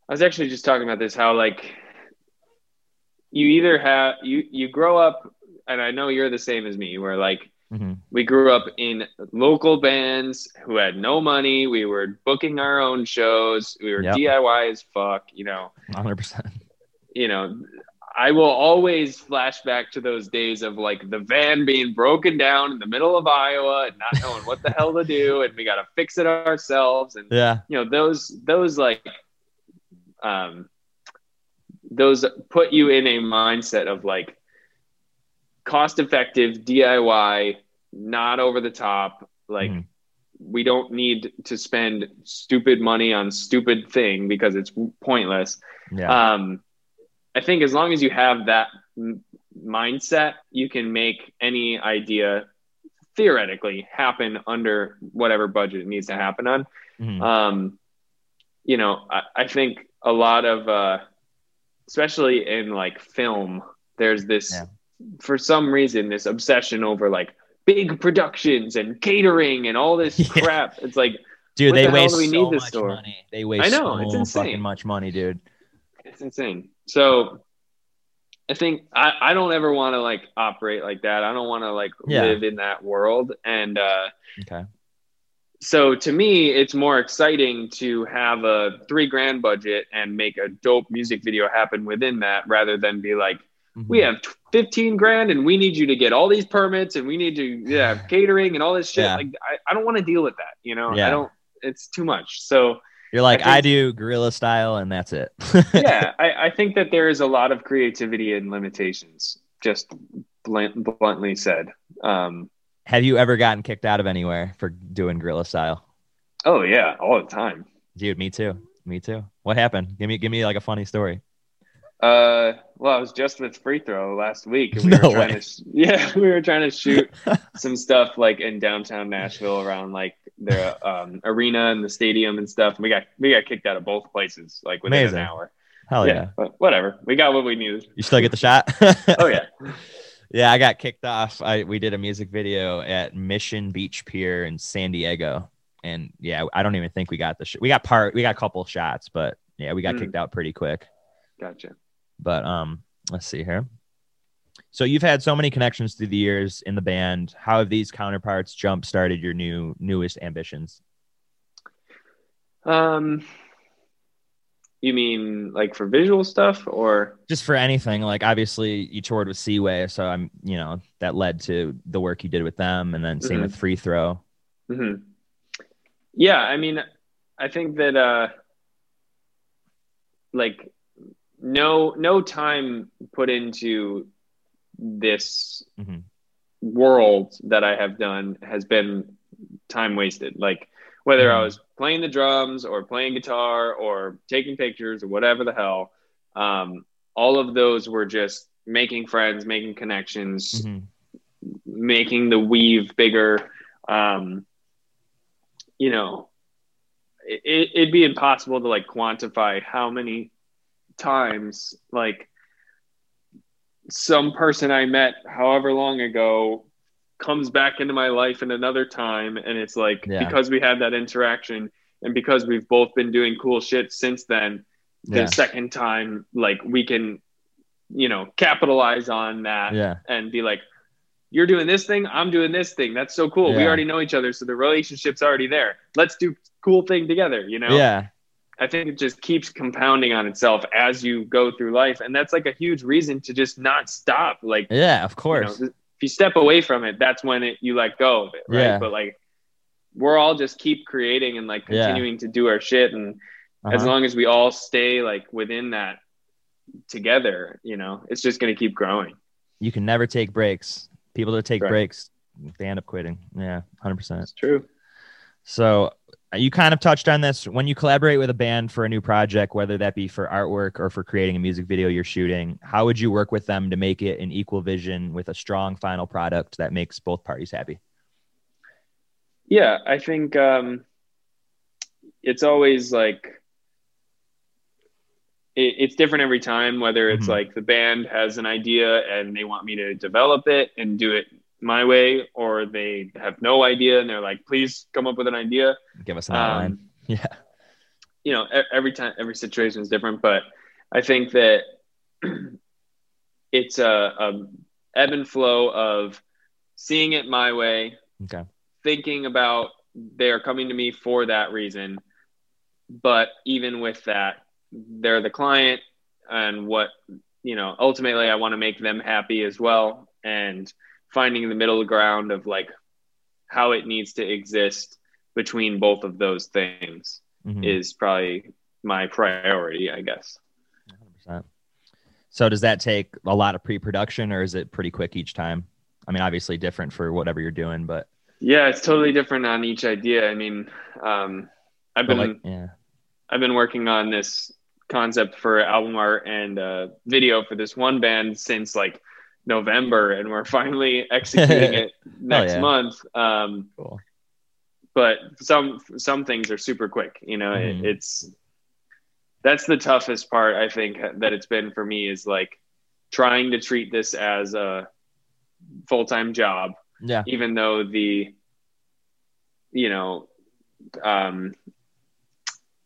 I was actually just talking about this how like you either have you you grow up, and I know you're the same as me, where like hmm we grew up in local bands who had no money. We were booking our own shows. We were Yep. DIY as fuck. You know, 100%. you know, I will always flash back to those days of like the van being broken down in the middle of Iowa and not knowing what the hell to do, and we got to fix it ourselves. And Yeah. you know, those those like, um, those put you in a mindset of like cost effective DIY, not over the top. Like Mhm. we don't need to spend stupid money on stupid thing because it's pointless. Yeah. Um, I think as long as you have that m- mindset, you can make any idea theoretically happen under whatever budget it needs to happen on. Mhm. Um, you know, I, I think a lot of, uh, especially in like film, there's this, Yeah. For some reason, this obsession over like big productions and catering and all this Yeah. crap. It's like, dude, they the waste we so this much for? money. They waste I know, so it's insane. fucking much money, dude. it's insane. So I think I, I don't ever want to like operate like that. I don't want to like Yeah. live in that world. And uh, Okay. so to me, it's more exciting to have a three grand budget and make a dope music video happen within that rather than be like, Mhm. we have 15 grand and we need you to get all these permits and we need to yeah, catering and all this shit. Yeah. Like, I, I don't want to deal with that. You know, Yeah. I don't, it's too much. So, You're like, I I, do guerrilla style, and that's it. yeah, I, I think that there is a lot of creativity and limitations, just blunt, bluntly said. Um, Have you ever gotten kicked out of anywhere for doing guerrilla style? oh yeah, all the time. Dude, me too. Me too. What happened? Give me, give me like a funny story. Uh, well, I was just with free throw last week. And we No were trying way. to, yeah, we were trying to shoot some stuff like in downtown Nashville around like their um, arena and the stadium and stuff. And we got we got kicked out of both places like within Amazing. an hour. Hell yeah. but whatever. We got what we needed. You still get the shot? Oh yeah, Yeah, I got kicked off. I we did a music video at Mission Beach Pier in San Diego, and yeah, I don't even think we got the sh- we got part we got a couple shots, but yeah, we got Mm. kicked out pretty quick. gotcha. But um, let's see here. So you've had so many connections through the years in the band. How have these counterparts jump started your new newest ambitions? Um, you mean like for visual stuff or? Just for anything, like obviously you toured with Seaway, so I'm you know that led to the work you did with them, and then same Mhm. with Free Throw. hmm Yeah, I mean, I think that uh, like no no time put into this Mhm. world that I have done has been time wasted. Like whether I Mhm. was playing the drums or playing guitar or taking pictures or whatever the hell, um, all of those were just making friends, making connections, Mhm. making the weave bigger. Um, you know, it- it'd be impossible to like quantify how many times like some person I met however long ago comes back into my life in another time. And it's like, Yeah. because we had that interaction and because we've both been doing cool shit since then, the Yeah. second time, like we can, you know, capitalize on that Yeah. and be like, you're doing this thing, I'm doing this thing. That's so cool. We already know each other, so the relationship's already there. Let's do cool thing together, you know? Yeah. I think it just keeps compounding on itself as you go through life. And that's like a huge reason to just not stop. Like, yeah, of course. You know, if you step away from it, that's when it, you let go of it. Right. Yeah. But like, we're all just keep creating and like continuing yeah. to do our shit. And uh-huh. as long as we all stay like within that together, you know, it's just going to keep growing. You can never take breaks. People that take right. breaks, they end up quitting. Yeah. 100%. It's true. So you kind of touched on this when you collaborate with a band for a new project whether that be for artwork or for creating a music video you're shooting how would you work with them to make it an equal vision with a strong final product that makes both parties happy yeah i think um, it's always like it, it's different every time whether it's mm-hmm. like the band has an idea and they want me to develop it and do it my way or they have no idea and they're like please come up with an idea. Give us an outline. Um, yeah. you know every time every situation is different but i think that it's a, a ebb and flow of seeing it my way okay. thinking about they're coming to me for that reason but even with that they're the client and what you know ultimately i want to make them happy as well and finding the middle ground of like how it needs to exist between both of those things mm-hmm. is probably my priority, I guess. 100%. So does that take a lot of pre-production or is it pretty quick each time? I mean, obviously different for whatever you're doing, but yeah, it's totally different on each idea. I mean, um, I've been, like, yeah, I've been working on this concept for album art and uh, video for this one band since like November, and we're finally executing it next yeah. month. Um, cool. But some some things are super quick. You know, mm. it, mm-hmm. it's that's the toughest part. I think that it's been for me is like trying to treat this as a full time job. Yeah. Even though the you know um,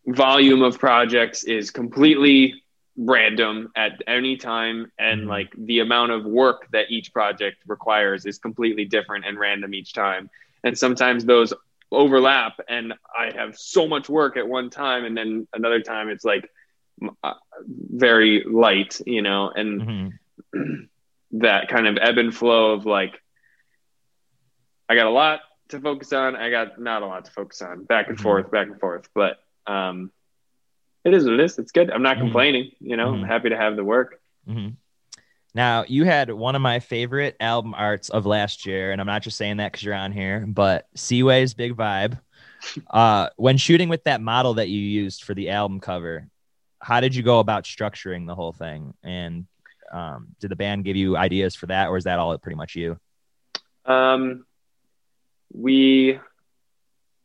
volume of projects is completely random at any time and mm-hmm. like the amount of work that each project requires is completely different and random each time and sometimes those overlap and i have so much work at one time and then another time it's like uh, very light you know and mm-hmm. that kind of ebb and flow of like i got a lot to focus on i got not a lot to focus on back and mm-hmm. forth back and forth but um it is what it is. It's good. I'm not mm-hmm. complaining. You know, mm-hmm. I'm happy to have the work. Mm-hmm. Now, you had one of my favorite album arts of last year, and I'm not just saying that because you're on here, but Seaway's Big Vibe. Uh, when shooting with that model that you used for the album cover, how did you go about structuring the whole thing? And um, did the band give you ideas for that, or is that all pretty much you? Um, we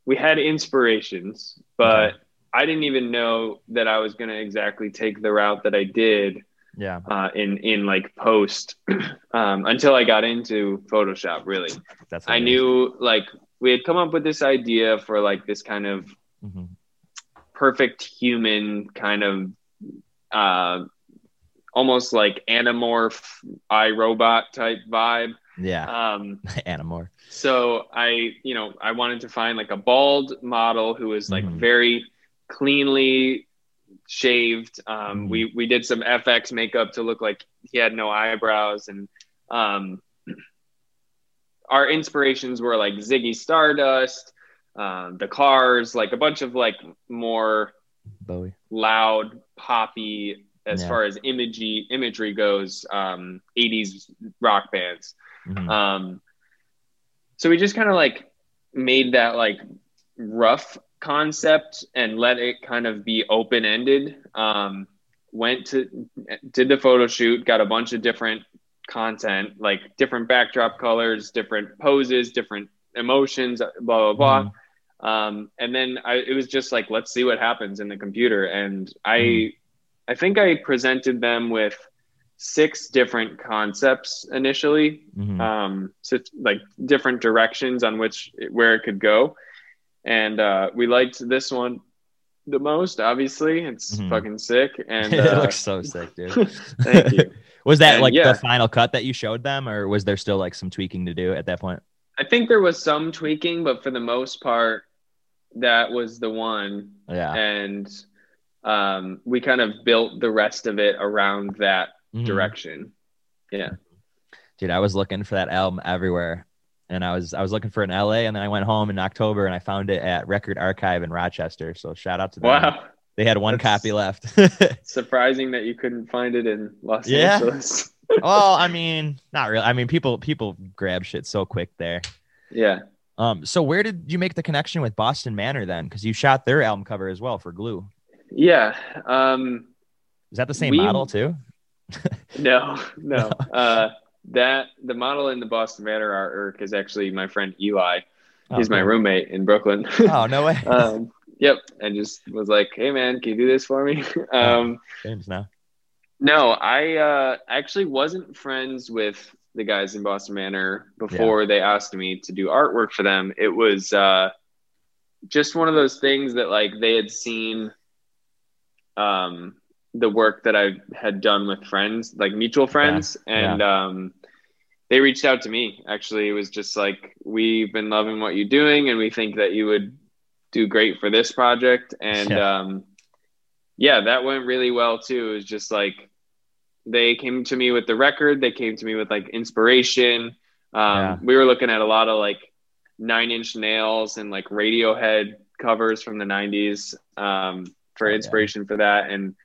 we had inspirations, but. I didn't even know that I was going to exactly take the route that I did. Yeah. Uh, in in like post, um, until I got into Photoshop. Really, that's I knew like we had come up with this idea for like this kind of mm-hmm. perfect human kind of uh, almost like anamorph iRobot type vibe. Yeah. Um, Anamorph. So I, you know, I wanted to find like a bald model who was like mm-hmm. very cleanly shaved. Um, mm-hmm. We we did some FX makeup to look like he had no eyebrows, and um, our inspirations were like Ziggy Stardust, uh, the Cars, like a bunch of like more Bowie loud poppy as yeah. far as imagery imagery goes. Um, 80s rock bands. Um, so we just kind of like made that like rough concept and let it kind of be open ended. Um, went to did the photo shoot, got a bunch of different content, like different backdrop colors, different poses, different emotions, blah blah blah. Mm. Um, and then I, it was just like, let's see what happens in the computer. And I, mm. I think I presented them with six different concepts initially, mm-hmm. um, so like different directions on which where it could go and uh, we liked this one the most. Obviously, it's mm-hmm. fucking sick, and it uh, looks so sick, dude. thank you. was that and, like yeah. the final cut that you showed them, or was there still like some tweaking to do at that point? I think there was some tweaking, but for the most part, that was the one. Yeah, and um, we kind of built the rest of it around that Mhm. direction. Yeah. Dude, I was looking for that album everywhere. And I was I was looking for in LA and then I went home in October and I found it at Record Archive in Rochester. So shout out to them. Wow. They had one That's- copy left. Surprising that you couldn't find it in Los Yeah. Angeles. well, I mean, not really. I mean, people people grab shit so quick there. yeah. Um, so where did you make the connection with Boston Manor then? Because you shot their album cover as well for Glue. Yeah. Um, Is that the same We- model too? no, no. Uh, that the model in the Boston Manor artwork is actually my friend Eli. He's Oh, my roommate in Brooklyn. Oh no way. um, yep. And just was like, hey man, can you do this for me? um, James now. no, I uh, actually wasn't friends with the guys in Boston Manor before they asked me to do artwork for them. It was uh, just one of those things that like they had seen um, the work that I had done with friends, like mutual friends, and um, they reached out to me. Actually, it was just like we've been loving what you're doing, and we think that you would do great for this project. And Yeah. um, yeah, that went really well too. It was just like they came to me with the record. They came to me with like inspiration. Um, Yeah. We were looking at a lot of like Nine Inch Nails and like Radiohead covers from the '90s um, for Oh, yeah. inspiration for that. And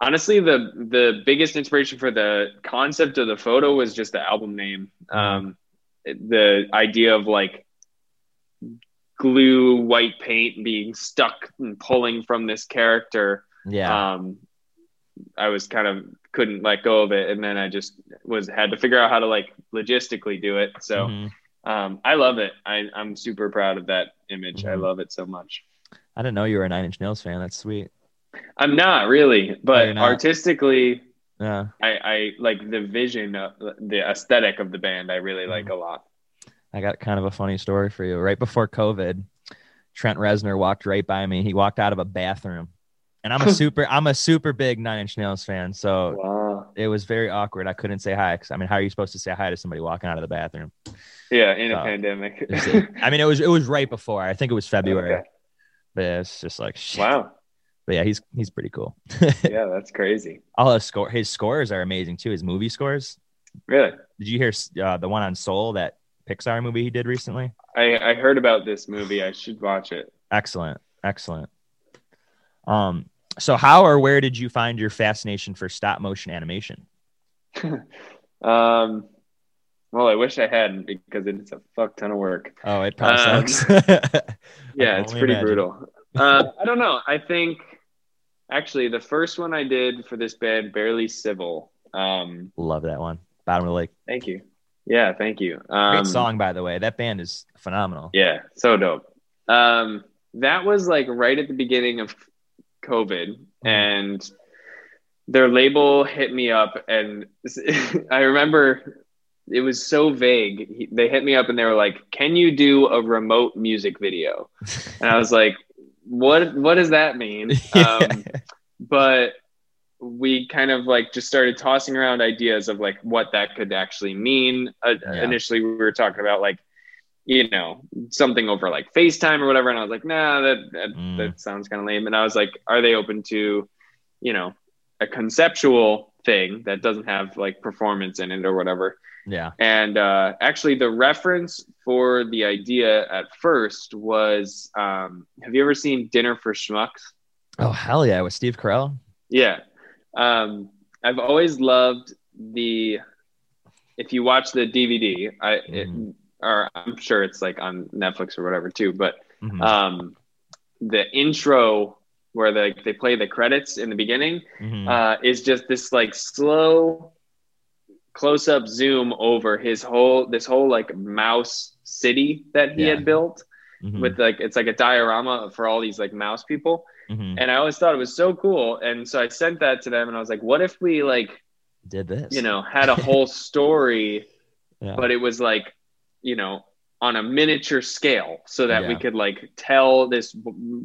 honestly, the the biggest inspiration for the concept of the photo was just the album name. Mm-hmm. Um, the idea of like glue white paint being stuck and pulling from this character Yeah. um i was kind of couldn't let go of it and then i just was had to figure out how to like logistically do it so Mhm. um i love it I, i'm super proud of that image i Mhm. love it so much I didn't know you were a Nine Inch Nails fan. That's sweet. I'm not really but not. artistically Yeah. I, I like the vision of the aesthetic of the band i really Mm-hmm. like a lot I got kind of a funny story for you. Right before COVID, Trent Reznor walked right by me. He walked out of a bathroom. And I'm a super I'm a super big Nine Inch Nails fan. So wow it was very awkward. I couldn't say hi. 'cause, I mean, how are you supposed to say hi to somebody walking out of the bathroom? yeah in a Uh, pandemic I mean, it was it was right before. I think it was February. Okay. But yeah, it's just like shit. wow But yeah, he's he's pretty cool. yeah that's crazy All his score his scores are amazing too. His movie scores. really Did you hear uh, the one on Soul that Pixar movie he did recently? I, I heard about this movie. I should watch it. Excellent, excellent. Um, so how or where did you find your fascination for stop motion animation? Um, well, I wish I hadn't because it's a fuck ton of work. Oh, it probably Um, sucks. Yeah, it's pretty imagine. brutal. Uh, I don't know. I think actually the first one I did for this band, Barely Civil. Um, Love that one. Bottom of the lake. thank you. Yeah, thank you. Great Um, song, by the way. That band is phenomenal. Yeah, so dope. Um, that was like right at the beginning of COVID, and their label hit me up, and I remember it was so vague. He- They hit me up and they were like, "Can you do a remote music video?" And I was like, "What? What does that mean?" Um, but we kind of like just started tossing around ideas of like what that could actually mean. Uh, Yeah. Initially, we were talking about like, you know, something over like FaceTime or whatever, and I was like, nah, that that, Mm. that sounds kind of lame. And I was like, are they open to, you know, a conceptual thing that doesn't have like performance in it or whatever? Yeah. And uh, actually, the reference for the idea at first was, um, have you ever seen Dinner for Schmucks? Oh hell yeah, with Steve Carell. Yeah. Um, I've always loved the if you watch the DVD, I it, Mhm. or I'm sure it's like on Netflix or whatever too, but Mhm. um, the intro where they they play the credits in the beginning Mhm. uh, is just this like slow close up zoom over his whole this whole like mouse city that he Yeah. had built Mhm. with like it's like a diorama for all these like mouse people Mhm. and I always thought it was so cool. And so I sent that to them, and I was like, "What if we like, did this? you know, had a whole story, Yeah. but it was like, you know, on a miniature scale, so that we could like tell this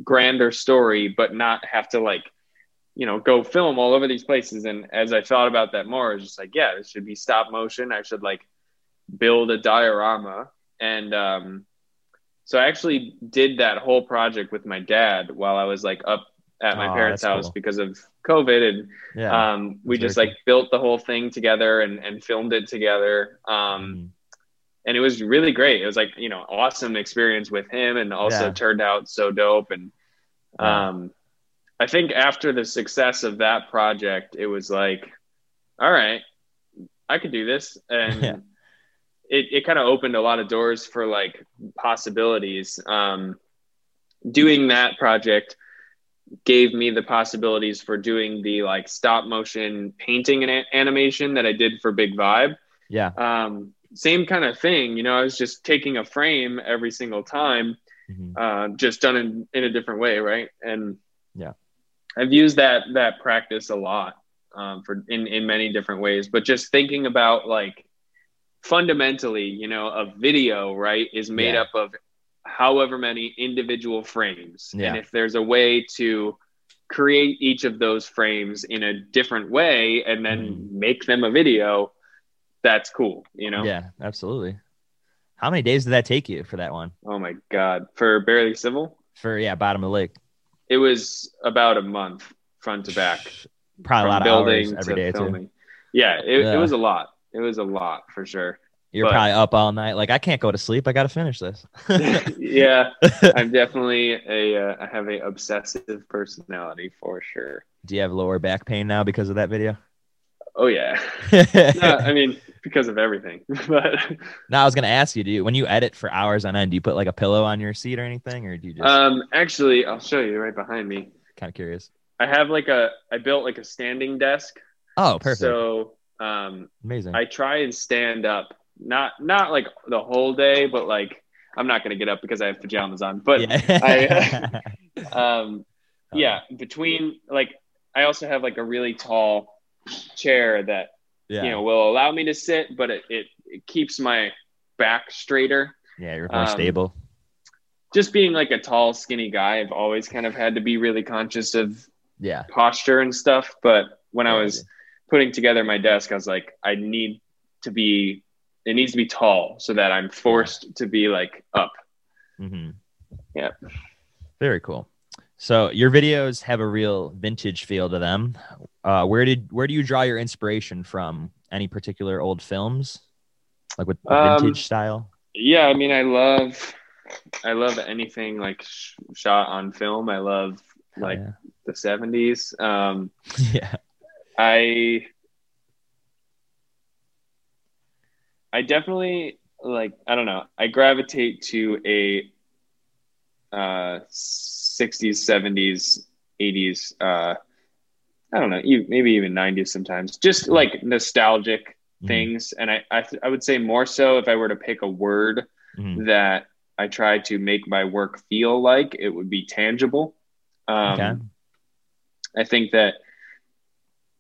grander story, but not have to like, you know, go film all over these places." And as I thought about that more, I was just like, "Yeah, this should be stop motion. I should like build a diorama." And um, so I actually did that whole project with my dad while I was like up at my Aw, parents' house cool. because of COVID, and Yeah. um, we just like built the whole thing together and, and filmed it together. Um, Mhm. and it was really great. It was like you know awesome experience with him, and also Yeah. turned out so dope. And um, I think after the success of that project, it was like, all right, I could do this, and Yeah. it it kind of opened a lot of doors for like possibilities. Um, doing that project gave me the possibilities for doing the like stop motion painting and animation that I did for Big Vibe yeah. um, same kind of thing. You know, I was just taking a frame every single time, Mhm. uh, just done in, in a different way, right? And Yeah. I've used that that practice a lot um, for in in many different ways. But just thinking about like fundamentally, you know, a video, right, is made Yeah. up of however many individual frames, Yeah. and if there's a way to create each of those frames in a different way and then Mhm. make them a video that's cool you know Yeah, absolutely. How many days did that take you for that one? oh my god for barely civil For yeah, bottom of the lake. It was about a month front to back Probably a lot of building hours every day too. yeah it, Yeah. it was a lot it was a lot for sure You're But- probably up all night. Like I can't go to sleep. I got to finish this. yeah i'm definitely a uh, i have a obsessive personality for sure Do you have lower back pain now because of that video? oh yeah no, i mean because of everything but now I was gonna ask you, do you when you edit for hours on end, do you put like a pillow on your seat or anything, or do you just um actually i'll show you right behind me kind of curious? i have like a i built like a standing desk Oh, perfect, so um amazing. I try and stand up, not not like the whole day, but like I'm not gonna get up because I have pajamas on. But yeah. um, yeah, between like I also have like a really tall chair that yeah, you know will allow me to sit, but it it, it keeps my back straighter. yeah, you're more um, stable. Just being like a tall, skinny guy, I've always kind of had to be really conscious of Yeah, posture and stuff. But when I Yeah, was putting together my desk, I was like, I need to be, it needs to be tall so that I'm forced to be like up. Mm-hmm. Yeah. Very cool. So your videos have a real vintage feel to them. Uh, where did where do you draw your inspiration from? Any particular old films, like with Um, vintage style? Yeah. I mean, I love, I love anything like sh- shot on film. I love like yeah. the 70s. Um, yeah, I, I definitely like, I don't know, I gravitate to a uh, 60s, 70s, 80s, uh, I don't know, maybe even 90s sometimes, just like nostalgic Mhm. things. And I, I, th- I would say more so if I were to pick a word Mhm. that I try to make my work feel like, it would be tangible. Um, Okay. I think that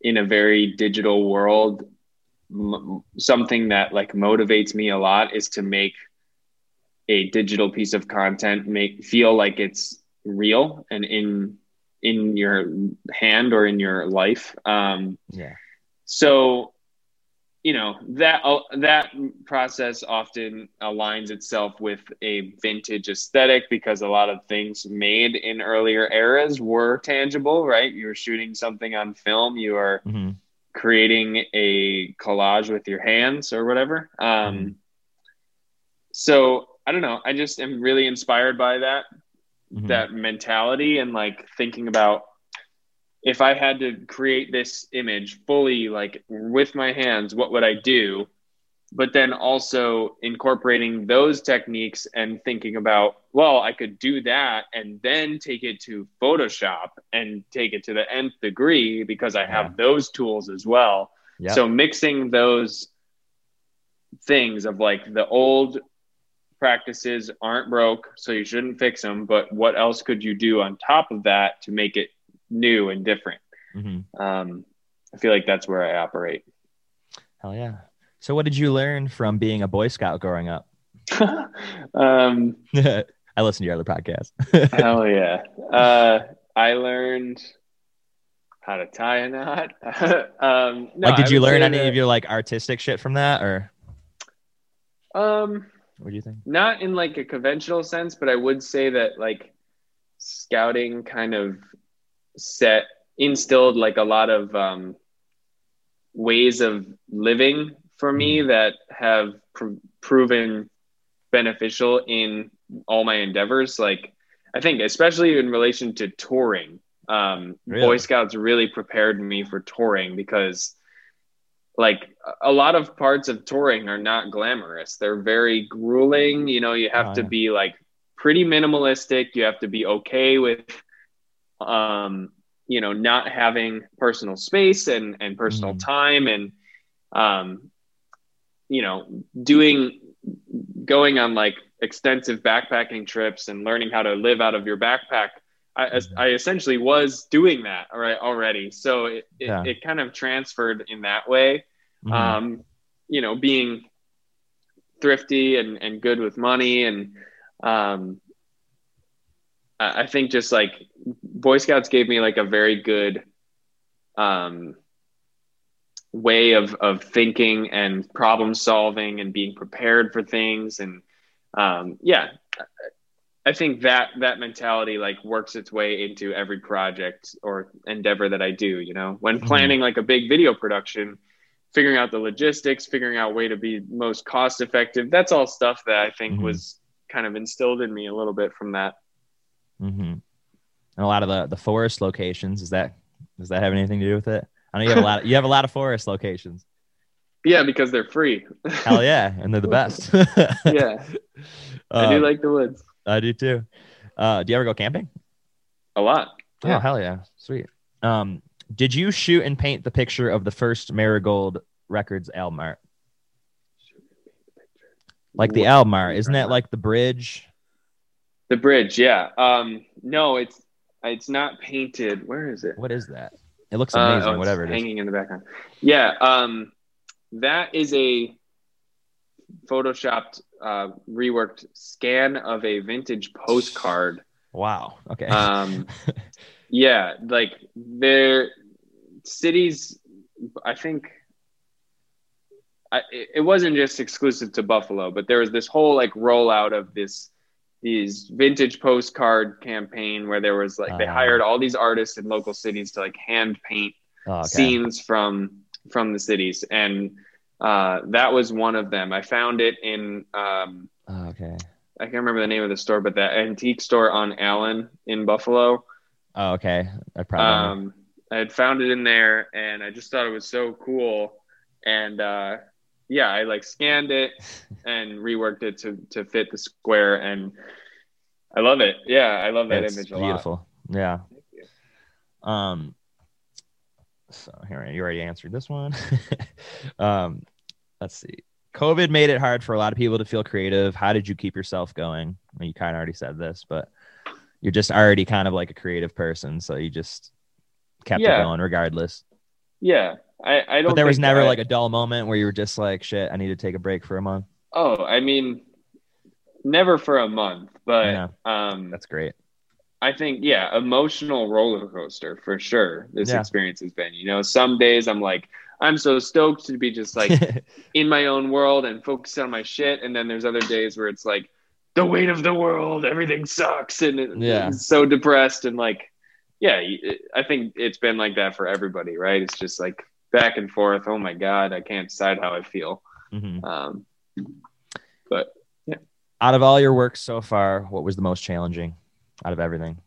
in a very digital world, m- something that like motivates me a lot is to make a digital piece of content make feel like it's real and in in your hand or in your life. Um, Yeah. so you know that uh, that process often aligns itself with a vintage aesthetic because a lot of things made in earlier eras were tangible right you were shooting something on film you are hmm creating a collage with your hands or whatever um Mhm. so i don't know i just am really inspired by that Mhm. that mentality and like thinking about if I had to create this image fully like with my hands, what would I do? But then also incorporating those techniques and thinking about, well, I could do that and then take it to Photoshop and take it to the nth degree because I have Yeah. those tools as well. Yep. So mixing those things of like the old practices aren't broke, so you shouldn't fix them. But what else could you do on top of that to make it new and different? Mhm. Um, I feel like that's where I operate. Hell yeah. So what did you learn from being a Boy Scout growing up? um, I listened to your other podcast. hell yeah. Uh, I learned how to tie a knot. um, no, like, did you learn any that- of your like artistic shit from that, or Um, what do you think? not in like a conventional sense, but I would say that like scouting kind of set instilled like a lot of um, ways of living for me Mhm. that have pr- proven beneficial in all my endeavors. Like, I think, especially in relation to touring, um, Really? Boy Scouts really prepared me for touring because, like, a lot of parts of touring are not glamorous. They're very grueling. You know, you have Oh, to yeah. be like pretty minimalistic. You have to be okay with, um, you know, not having personal space and and personal Mhm. time and, um, you know, doing going on like extensive backpacking trips and learning how to live out of your backpack. I, Mhm. I essentially was doing that right already. So it, it, Yeah. it kind of transferred in that way. Mhm. Um, you know, being thrifty and, and good with money. And um, I I think just like Boy Scouts gave me like a very good um, way of, of thinking and problem solving and being prepared for things. And um, yeah, I think that that mentality like works its way into every project or endeavor that I do. You know, when Mhm. planning like a big video production, figuring out the logistics, figuring out way to be most cost effective. That's all stuff that I think Mhm. was kind of instilled in me a little bit from that. Mm-hmm. And a lot of the the forest locations is that does that have anything to do with it? I know you have a lot. of, you have a lot of forest locations. Yeah, because they're free. Hell yeah, and they're the best. yeah, I do Um, like the woods I do too. Uh, do you ever go camping? a lot. Oh hell yeah, sweet. Um, did you shoot and paint the picture of the first Marigold Records album art? Like the Wh- album art, isn't that like the bridge? The bridge, yeah. Um, no, it's it's not painted. Where is it? What is that? It looks Uh, amazing. oh, it's whatever it is. hanging in the background. Yeah, um, that is a photoshopped, uh, reworked scan of a vintage postcard. Wow. Okay. Um, yeah, like their cities. I think I, it wasn't just exclusive to Buffalo, but there was this whole like rollout of this these vintage postcard campaign where there was like they Ah. hired all these artists in local cities to like hand paint Oh, okay. scenes from from the cities and uh, that was one of them i found it in um, Oh, okay. i can't remember the name of the store but that antique store on allen in buffalo Oh, okay. I probably. um, i had found it in there and i just thought it was so cool and uh, yeah i like scanned it and reworked it to to fit the square and i love it yeah i love that it's image a lot beautiful. Yeah. Thank you. Um. So here you already answered this one. um, let's see. COVID made it hard for a lot of people to feel creative. How did you keep yourself going? Well, you kind of already said this, but you're just already kind of like a creative person, so you just kept Yeah. it going regardless. yeah i i don't But there was never I- like a dull moment where you were just like, "Shit, I need to take a break for a month." Oh, I mean, never for a month, but Yeah. um, That's great. I think yeah, emotional roller coaster for sure. This Yeah. experience has been. You know, some days I'm like, I'm so stoked to be just like in my own world and focused on my shit, and then there's other days where it's like the weight of the world, everything sucks, and it, Yeah. it's so depressed and like, yeah, I think it's been like that for everybody, right? It's just like back and forth. Oh my god, I can't decide how I feel. Mhm. Um, but Out of all your work so far, what was the most challenging out of everything?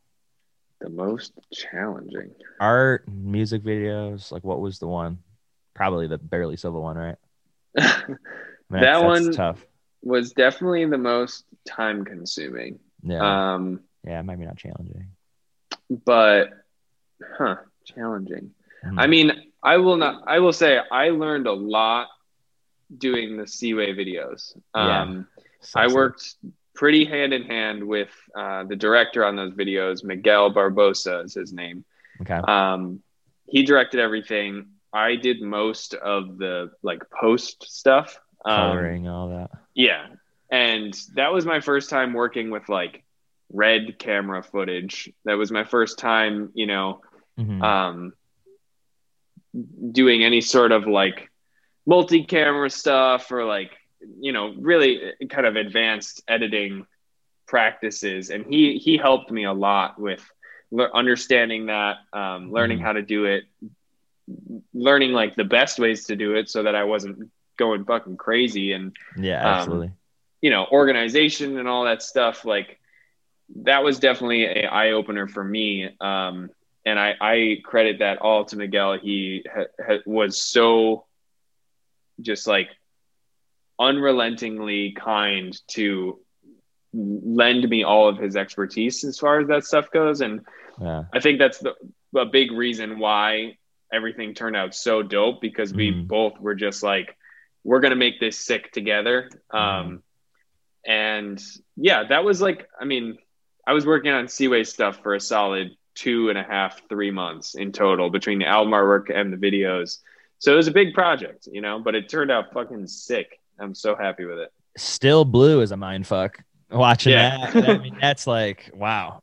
The most challenging. Art, music videos, like what was the one? Probably the barely civil one, right? That that's- that's one- tough. was definitely the most time consuming. Yeah, Um, yeah, maybe not challenging. but huh, challenging. Mhm. I mean, I will not I will say I learned a lot doing the Seaway videos. Yeah. Um So I sick. worked pretty hand in hand with uh, the director on those videos, Miguel Barbosa is his name. Okay. Um, he directed everything. I did most of the like post stuff. Um, Coloring, all that. Yeah. And that was my first time working with like red camera footage. That was my first time, you know, Mhm. um, doing any sort of like multi camera stuff or like, you know, really kind of advanced editing practices. And he, he helped me a lot with le- understanding that, um, learning Mhm. how to do it, learning like the best ways to do it, so that I wasn't going fucking crazy and Yeah, Um, absolutely. you know organization and all that stuff like that was definitely a eye opener for me um and i i credit that all to miguel he ha, ha, was so just like unrelentingly kind to lend me all of his expertise as far as that stuff goes and yeah. I think that's the a big reason why everything turned out so dope because we Mhm. both were just like, we're gonna make this sick together. Mm-hmm. Um, and yeah, that was like, I mean, I was working on Seaway stuff for a solid two and a half, three months in total between the album artwork and the videos. So it was a big project, you know, but it turned out fucking sick. I'm so happy with it. Still blue is a mind fuck. Watching Yeah. that, I mean, that's like wow.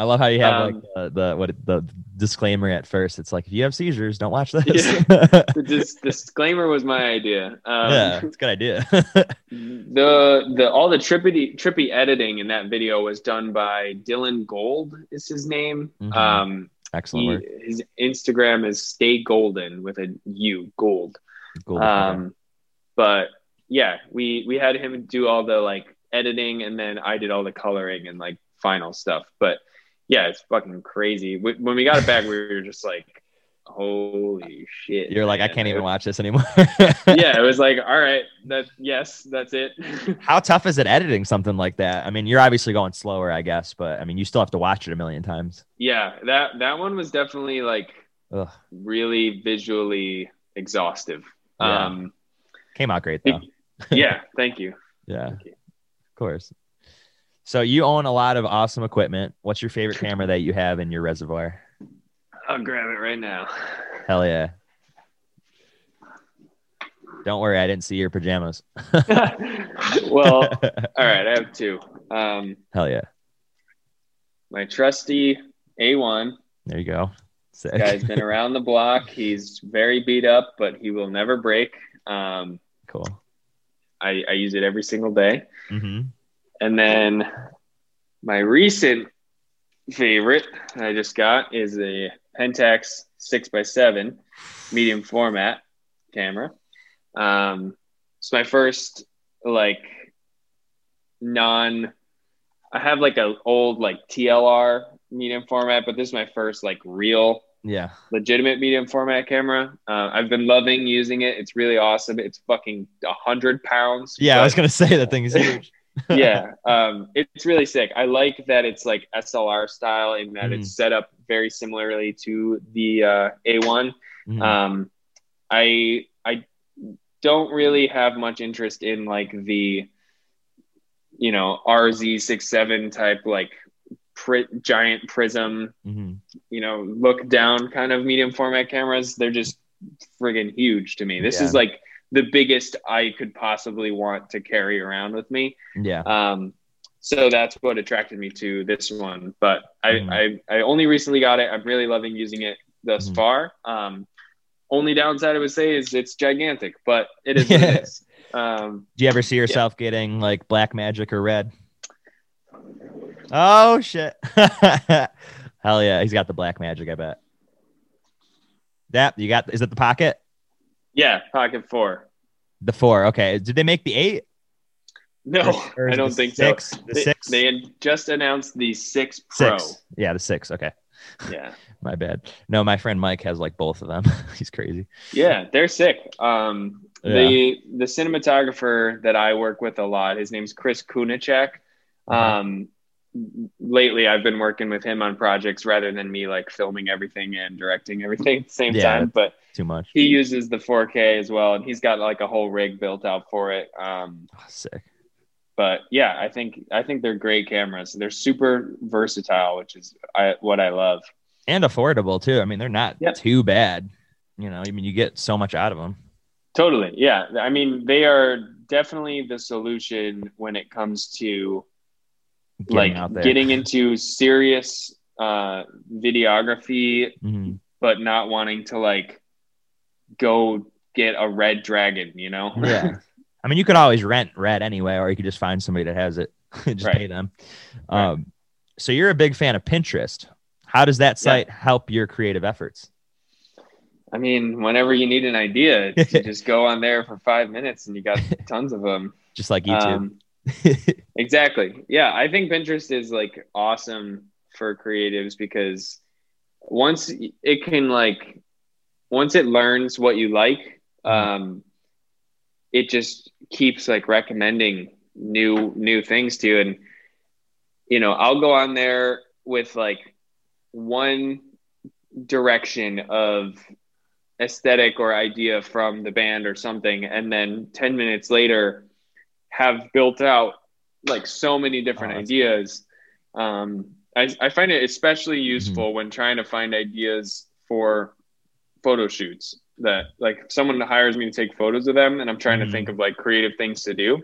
I love how you have Um, like the, the what the disclaimer at first. It's like if you have seizures, don't watch this. The dis- disclaimer was my idea. Um, yeah, it's a good idea. the the all the trippy trippy editing in that video was done by Dylan Gold is his name. Mhm. Um, Excellent he, work. his Instagram is Stay Golden with a U Gold. Cool. Um, but yeah, we we had him do all the like editing, and then I did all the coloring and like final stuff. But yeah, it's fucking crazy. When we got it back, we were just like, holy shit! You're like, I can't even watch this anymore. yeah, it was like, all right, that yes, that's it. How tough is it editing something like that? I mean, you're obviously going slower, I guess, but I mean, you still have to watch it a million times. yeah, that that one was definitely like Ugh. really visually exhaustive. Yeah. Um, Came out great though. yeah, thank you. Yeah, Thank you. of course. So you own a lot of awesome equipment. What's your favorite camera that you have in your reservoir? I'll grab it right now. Hell yeah. Don't worry, I didn't see your pajamas. well, all right, I have two. Um, Hell yeah. my trusty A1 There you go. Sick. guy's been around the block. He's very beat up, but he will never break. Um, cool. I, I use it every single day. hmm And then my recent favorite I just got is a Pentax 6x7 medium format camera. Um, it's my first like non I have like a old like TLR medium format, but this is my first like real Yeah. legitimate medium format camera. Uh, I've been loving using it. It's really awesome. It's fucking a hundred pounds. Yeah, I was gonna say that thing is huge. yeah um it's really sick i like that it's like slr style in that Mhm. it's set up very similarly to the uh a1 Mhm. um i i don't really have much interest in like the you know rz67 type like pri- giant prism Mhm. you know look down kind of medium format cameras they're just friggin huge to me this Yeah. is like the biggest i could possibly want to carry around with me Yeah. um, so that's what attracted me to this one. But I, Mhm. I, I only recently got it. I'm really loving using it thus Mhm. far. Um, only downside I would say is it's gigantic, but it is Yeah. it is. Um, Do you ever see yourself getting like Blackmagic or red? Oh shit. Hell yeah, he's got the Blackmagic, I bet. That you got is it the pocket? Yeah, Pocket Four. The four. Okay. Did they make the eight? No, Or- or I don't think six? so. The they, six? They had just announced the Six Pro. Six. Yeah, the six. Okay. Yeah, My bad. No, my friend Mike has like both of them. he's crazy. yeah, they're sick. Um, the the cinematographer that I work with a lot, his name's Chris Kunacek. Uh-huh. Lately, I've been working with him on projects rather than me like filming everything and directing everything at the same Yeah. time. But Too much. he uses the 4K as well, and he's got like a whole rig built out for it. Um, Oh, sick. but yeah, I think I think they're great cameras. They're super versatile, which is I, what I love. And affordable too. I mean, they're not Yep. too bad. You know, I mean, you get so much out of them. Totally. Yeah. I mean, they are definitely the solution when it comes to Getting like out there. getting into serious uh, videography, Mhm. but not wanting to like go get a red dragon, you know? Yeah. I mean, you could always rent red anyway, or you could just find somebody that has it, just Right. pay them. Right. Um, so you're a big fan of Pinterest. How does that site help your creative efforts? I mean, whenever you need an idea, you just go on there for five minutes and you got tons of them. Just like YouTube. Um, exactly. Yeah. I think Pinterest is like awesome for creatives because once it can like, once it learns what you like, mm-hmm. um, it just keeps like recommending new new things to you and you know i'll go on there with like one direction of aesthetic or idea from the band or something and then 10 minutes later have built out like so many different oh, ideas um, I, I, find it especially mm-hmm. useful mm-hmm. when trying to find ideas for photo shoots that like someone hires me to take photos of them and i'm trying mm-hmm. to think of like creative things to do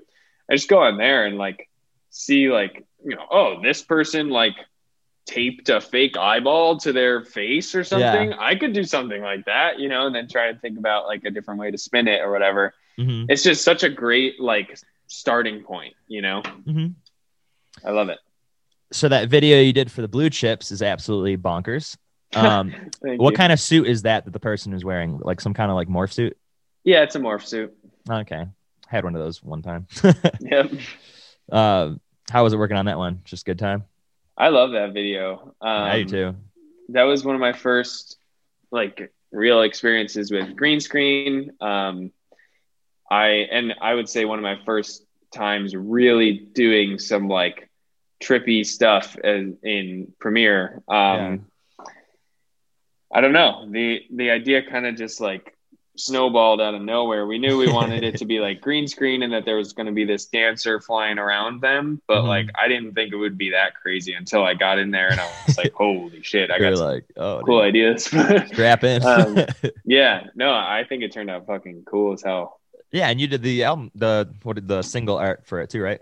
i just go on there and like see like you know oh this person like taped a fake eyeball to their face or something. Yeah. I could do something like that, you know, and then try to think about like a different way to spin it or whatever. Mm-hmm. It's just such a great like starting point, you know. Mm-hmm. I love it. So that video you did for the blue chips is absolutely bonkers. Um, what you. kind of suit is that that the person is wearing? Like some kind of like morph suit? Yeah, it's a morph suit. Okay, had one of those one time. yep. Uh, how was it working on that one? Just good time. I love that video. Um, I do too. That was one of my first like real experiences with green screen. Um, I and I would say one of my first times really doing some like trippy stuff in, in Premiere. Um, yeah. I don't know the the idea kind of just like snowballed out of nowhere. We knew we wanted it to be like green screen and that there was going to be this dancer flying around them, but mm-hmm. like I didn't think it would be that crazy until I got in there and I was like, "Holy shit! I got like, oh, cool dude. ideas." Strap in. um, yeah, no, I think it turned out fucking cool as hell. Yeah, and you did the album, the what did the single art for it too, right?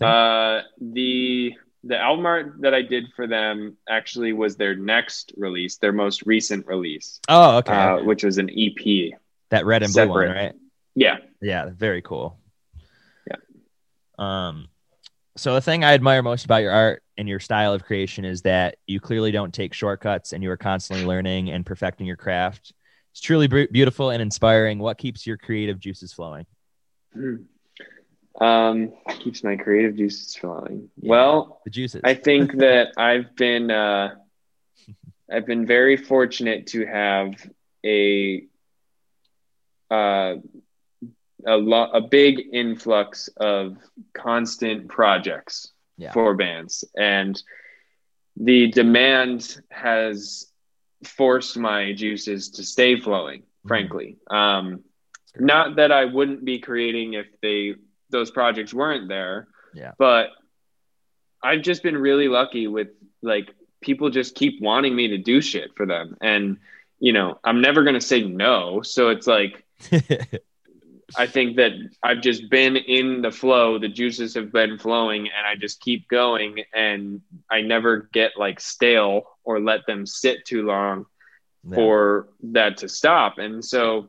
Uh, the the album art that I did for them actually was their next release, their most recent release. Oh, okay. Uh, which was an EP. That red and separate. blue one, right? Yeah. Yeah, very cool. Yeah. Um, so the thing I admire most about your art and your style of creation is that you clearly don't take shortcuts, and you are constantly learning and perfecting your craft. It's truly beautiful and inspiring. What keeps your creative juices flowing? Mm. Um, keeps my creative juices flowing. Yeah, well, the juices. I think that I've been uh, I've been very fortunate to have a uh, a lot a big influx of constant projects yeah. for bands, and the demand has forced my juices to stay flowing. Mm-hmm. Frankly, um, not that I wouldn't be creating if they those projects weren't there. Yeah. But I've just been really lucky with like people just keep wanting me to do shit for them. And, you know, I'm never going to say no. So it's like, I think that I've just been in the flow. The juices have been flowing and I just keep going and I never get like stale or let them sit too long yeah. for that to stop. And so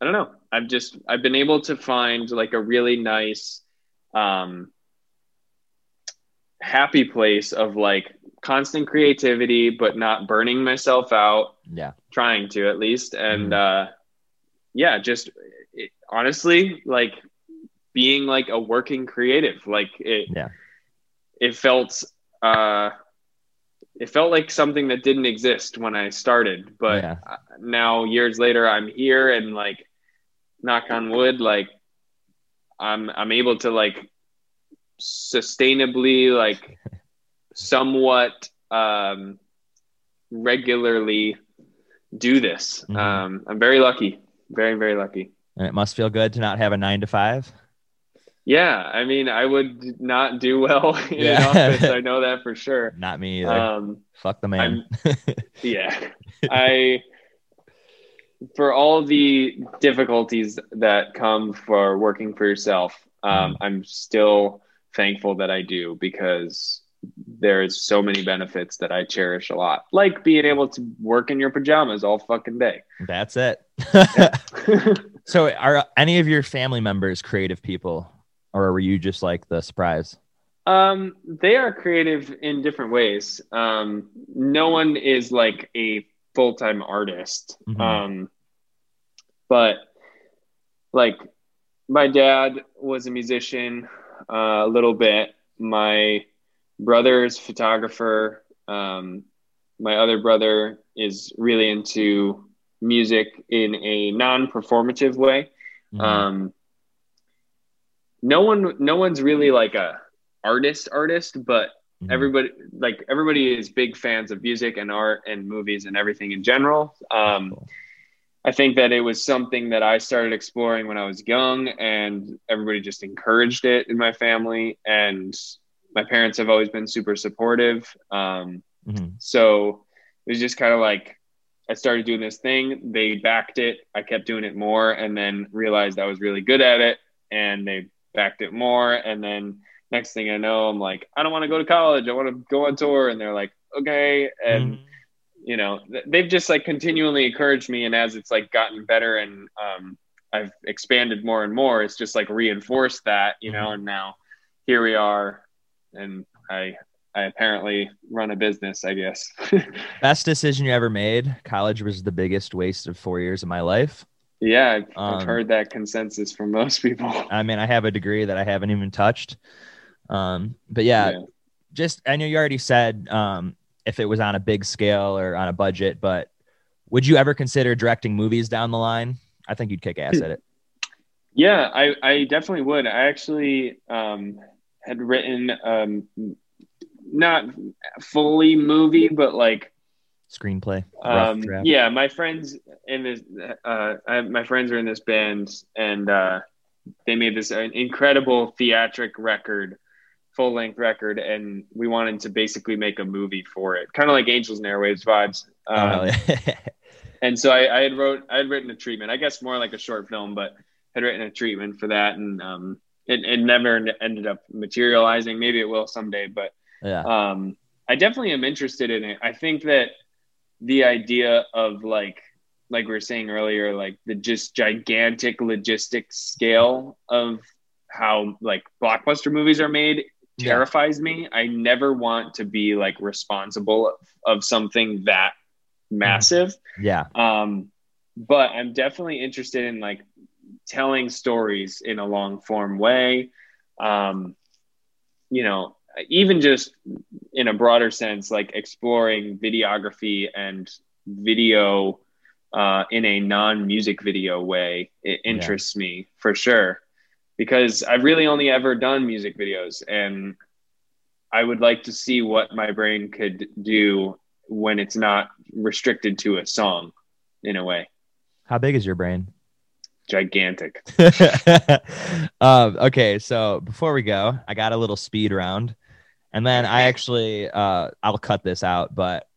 I don't know. I've just I've been able to find like a really nice um happy place of like constant creativity but not burning myself out. Yeah. Trying to at least and mm-hmm. uh yeah, just honestly like being like a working creative like it yeah. It felt uh it felt like something that didn't exist when I started, but yeah. now years later I'm here and like knock on wood, like I'm I'm able to like sustainably like somewhat um regularly do this. Mm-hmm. Um I'm very lucky. Very, very lucky. And it must feel good to not have a nine to five. Yeah, I mean, I would not do well in yeah. an office. I know that for sure. Not me either. Um, Fuck the man. yeah, I for all the difficulties that come for working for yourself, um, mm. I'm still thankful that I do because there's so many benefits that I cherish a lot, like being able to work in your pajamas all fucking day. That's it. so, are any of your family members creative people, or were you just like the surprise? Um, they are creative in different ways. Um, no one is like a full time artist. Mhm. Um, but like my dad was a musician uh, a little bit. My brother's a photographer. Um, my other brother is really into music in a non-performative way. Mhm. Um, no one, no one's really like a artist artist, but Mhm. everybody like everybody is big fans of music and art and movies and everything in general. Um, Cool. I think that it was something that I started exploring when I was young, and everybody just encouraged it in my family. And my parents have always been super supportive. Um, Mhm. so it was just kind of like I started doing this thing. They backed it. I kept doing it more, and then realized I was really good at it, and they backed it more. And then next thing I know, I'm like, I don't want to go to college. I want to go on tour, and they're like, okay. And Mhm. you know they've just like continually encouraged me and as it's like gotten better and um, i've expanded more and more it's just like reinforced that you know and now here we are and i i apparently run a business i guess Best decision you ever made. College was the biggest waste of four years of my life. yeah I've, I've Um, heard that consensus from most people I mean, I have a degree that I haven't even touched. Um, but yeah, just I know you already said um, if it was on a big scale or on a budget, but would you ever consider directing movies down the line? I think you'd kick ass at it. Yeah, I, I definitely would. I actually um, had written um, not fully movie, but like Screenplay, um, yeah, my friends in this, uh, I, my friends are in this band, and uh, they made this uh, incredible theatric record, full length record, and we wanted to basically make a movie for it, kind of like Angels and Airwaves vibes. Oh, Um, yeah. and so I, I had wrote I had written a treatment. I guess more like a short film, but had written a treatment for that, and um, it, it never ended up materializing. Maybe it will someday, but yeah. um, I definitely am interested in it. I think that the idea of like like we were saying earlier, like the just gigantic logistic scale of how like blockbuster movies are made Yeah. terrifies me. I never want to be like responsible of, of something that massive. Yeah. Um, but I'm definitely interested in like telling stories in a long form way. Um, you know, even just in a broader sense, like exploring videography and video uh, in a non music video way, it Yeah. interests me for sure. Because I've really only ever done music videos and I would like to see what my brain could do when it's not restricted to a song in a way. How big is your brain? Gigantic. um, okay, so before we go, I got a little speed round, and then I actually uh, I'll cut this out, but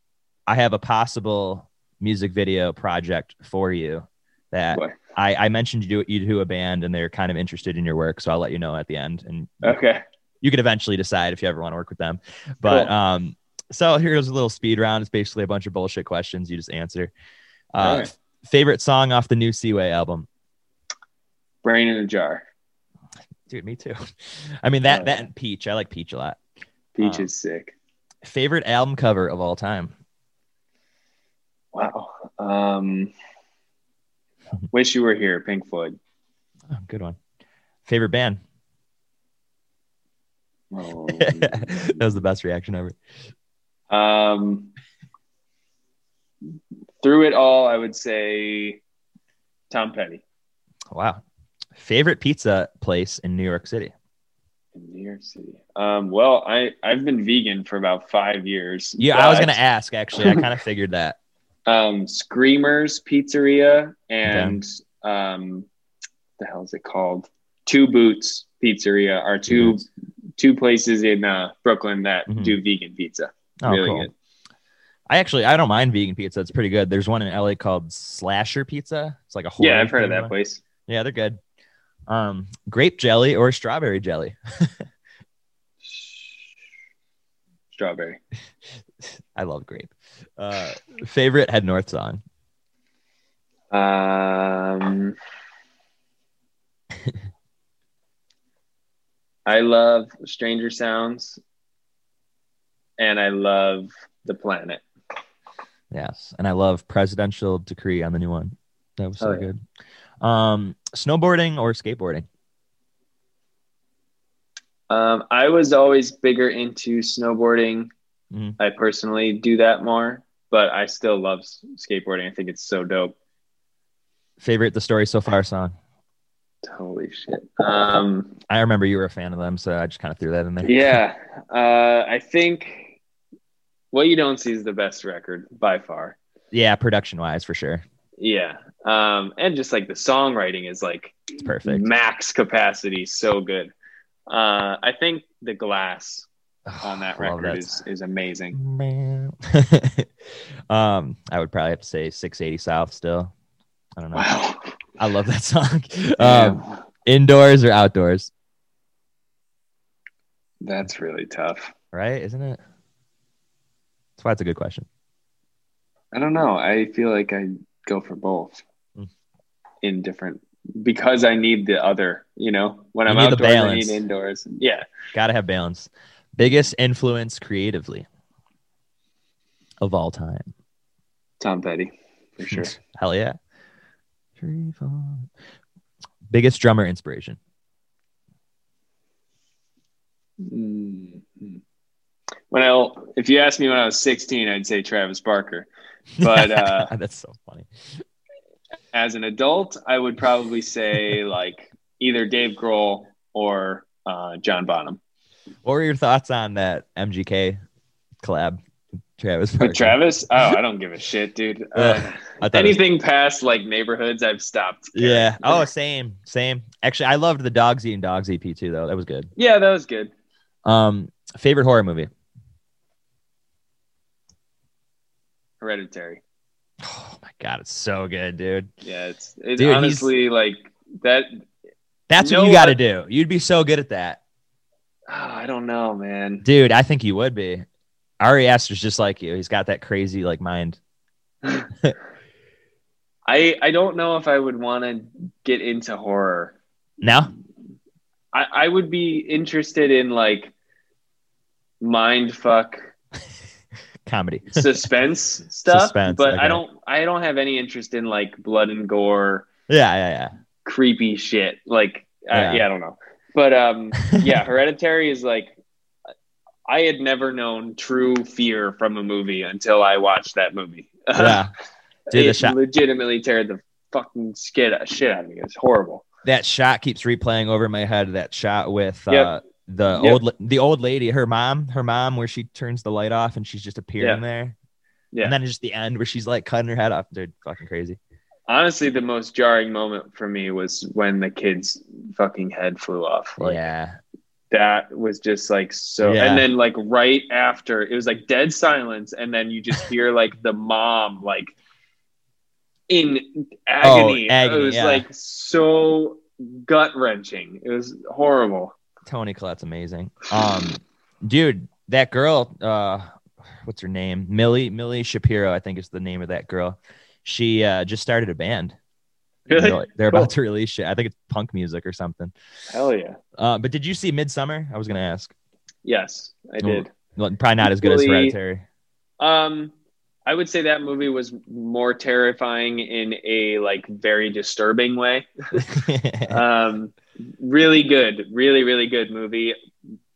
I have a possible music video project for you that Boy. I, I mentioned you do you do a band, and they're kind of interested in your work, so I'll let you know at the end, and Okay. you could eventually decide if you ever want to work with them. But Cool. um, so here's a little speed round. It's basically a bunch of bullshit questions. You just answer. Uh, right. Favorite song off the new Seaway album? Brain in a jar. Dude, me too. I mean that Oh, that and Peach. I like Peach a lot. Peach Um, is sick. Favorite album cover of all time? Wow. Um, wish you were here, Pink Floyd. Oh, good one. Favorite band? Oh, that was the best reaction ever. um, through it all, I would say Tom Petty Wow. Favorite pizza place in New York City? In New York City. Um, well, I I've been vegan for about five years. Yeah, I was gonna ask actually. I kind of figured that. um, Screamers Pizzeria and um, the hell is it called? Two Boots Pizzeria are two Boots. two places in uh, Brooklyn that Mhm. do vegan pizza. Oh, really cool. good. I actually I don't mind vegan pizza. It's pretty good. There's one in LA called Slasher Pizza. It's like a Yeah, Hawaii I've heard of that place. Yeah, they're good. Um, grape jelly or strawberry jelly? Strawberry. I love grape. Uh, favorite Head North song? Um, I love Stranger Sounds, and I love The Planet. Yes, and I love Presidential Decree on the new one. That was so Oh, yeah. good. Um, snowboarding or skateboarding? Um, I was always bigger into snowboarding. Mhm. I personally do that more, but I still love skateboarding. I think it's so dope. Favorite The Story So Far song? Holy shit. Um, I remember you were a fan of them, so I just kind of threw that in there. yeah, uh, I think what you don't see is the best record by far. Yeah, production wise, for sure. Yeah, um, and just like the songwriting is like It's perfect. max capacity, so good. Uh, I think the glass on that record that is is amazing. um, I would probably have to say 680 South still. I don't know. Wow. I love that song. Um, Um, indoors or outdoors, that's really tough. right? Isn't it? That's why it's a good question. I don't know. I feel like I go for both Mm. in different because I need the other. You know, when You I'm outdoors, I need indoors. Yeah, Gotta have balance. Biggest influence creatively of all time. Tom Petty for sure. Hell yeah. Three, four. Biggest drummer inspiration. Mhm. When I, if you asked me when I was 16, I'd say Travis Barker. But uh, that's so funny. as an adult, I would probably say like either Dave Grohl or uh, John Bonham. What were your thoughts on that MGK collab? Travis. With Travis, oh, I don't give a shit, dude. Uh, Ugh, I thought it was- anything past like neighborhoods, I've stopped. caring. Yeah. Oh, same, same. Actually, I loved the Dogs Eating Dogs EP too, though. That was good. yeah, that was good. Um, favorite horror movie. Hereditary. Oh my god, it's so good, dude. Yeah, it's it's Dude, honestly like that. That's what you got to do. You'd be so good at that, oh, I don't know, man. dude. I think you would be. Ari Aster's just like you. He's got that crazy like mind. I I don't know if I would want to get into horror. Now, I I would be interested in like mind fuck comedy. suspense stuff, Suspense, but okay. I don't I don't have any interest in like blood and gore, yeah, yeah, yeah creepy shit. Like uh, Yeah. yeah, I don't know. But um yeah. yeah, Hereditary is like I had never known true fear from a movie until I watched that movie. yeah. Dude, the it shot, legitimately teared the fucking skid shit out of me. It was horrible. that shot keeps replaying over my head. That shot with uh, Yep. The Yep. old the old lady, her mom, her mom, where she turns the light off and she's just appearing Yeah. there. Yeah. And then it's just the end where she's like cutting her head off. Dude, fucking crazy. Honestly, the most jarring moment for me was when the kid's fucking head flew off. Like yeah. that was just like so Yeah. and then like right after it was like dead silence and then you just hear like the mom like in agony. Oh, agony, it was yeah. like so gut wrenching. It was horrible. Toni Collette's amazing. Um, dude, that girl, uh, what's her name? Millie Millie Shapiro, I think is the name of that girl. She uh, just started a band. Really? They're, they're Cool. about to release shit. I think it's punk music or something. Hell yeah. Uh, but did you see Midsommar? I was gonna ask. Yes, I did. Well, probably not as good as Equally- Hereditary. Um, I would say that movie was more terrifying in a like very disturbing way. um, really good, really really good movie.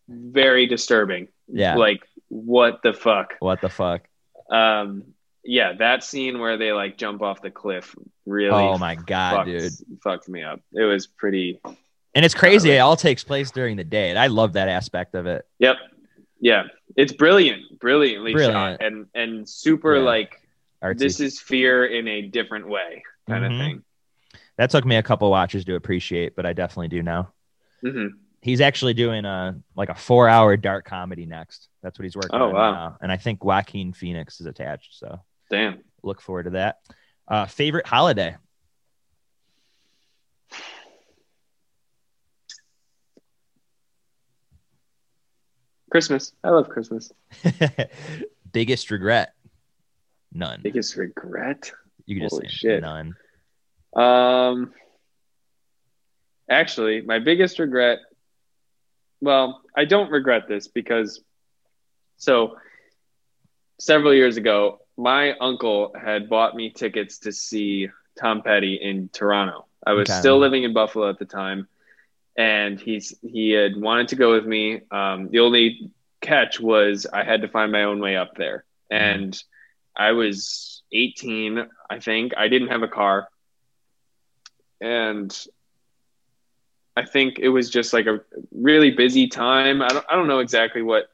Very disturbing. yeah. Like what the fuck? what the fuck? Um, yeah, that scene where they like jump off the cliff really. Oh my god, fucked, dude! fucked me up. It was pretty. And it's crazy. Uh, It all takes place during the day, and I love that aspect of it. Yep. Yeah, it's brilliant, brilliantly Brilliant. shot, and and super Yeah. like Artsy. this is fear in a different way kind Mhm. of thing. That took me a couple watches to appreciate, but I definitely do now. hmm he's actually doing a like a four hour dark comedy next. That's what he's working Oh, on wow. now. And I think Joaquin Phoenix is attached. So Damn. look forward to that. Uh, favorite holiday? Christmas. I love Christmas. Biggest regret? None. Biggest regret. You can just holy say shit. none. Um, actually, my biggest regret well, I don't regret this because so several years ago, my uncle had bought me tickets to see Tom Petty in Toronto. I was Okay. still living in Buffalo at the time, and he's he had wanted to go with me. Um, the only catch was I had to find my own way up there, and I was 18, I think. I didn't have a car, and I think it was just like a really busy time. I don't I don't know exactly what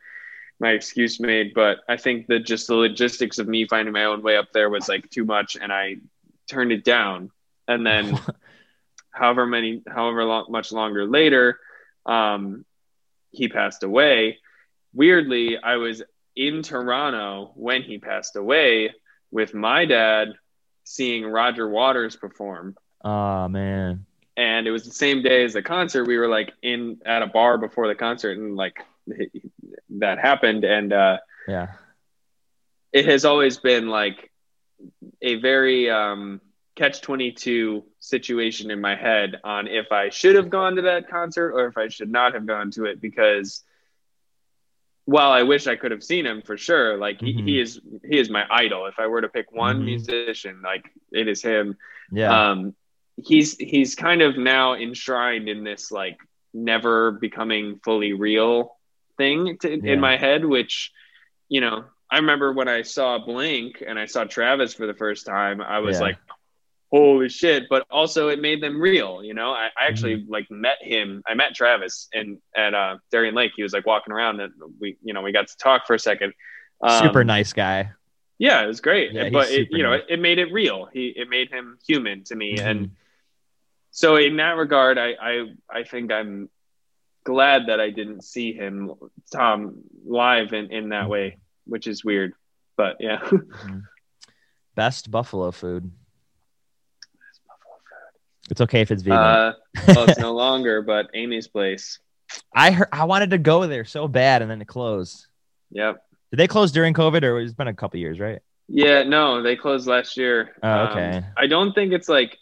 my excuse made, but I think that just the logistics of me finding my own way up there was like too much, and I turned it down. And then, however many, however long, much longer later, um, he passed away. Weirdly, I was in Toronto when he passed away with my dad seeing Roger Waters perform Oh man. and it was the same day as the concert. We were like in at a bar before the concert, and like that happened. And uh, Yeah. it has always been like a very um, catch twenty two situation in my head on if I should have gone to that concert or if I should not have gone to it because. While I wish I could have seen him for sure, like he, Mhm. he is he is my idol. If I were to pick one Mhm. musician, like it is him Yeah. um he's he's kind of now enshrined in this like never becoming fully real thing to, Yeah. in my head which you know i remember when i saw blink and i saw travis for the first time i was Yeah. like holy shit but also it made them real you know i, I actually Mm-hmm. like met him i met travis and at uh darien lake he was like walking around and we you know we got to talk for a second Super Um, nice guy. yeah it was great Yeah, but it, you know nice. it, it made it real he it made him human to me and Mhm. So in that regard I, I i think i'm glad that i didn't see him tom live in in that way which is weird but yeah Mhm. Best buffalo food. It's okay if it's vegan. uh well it's no longer but amy's place I heard, I wanted to go there so bad, and then it closed. yep Did they close during COVID, or it's been a couple years, right? yeah no they closed last year Oh, Um, okay. i don't think it's like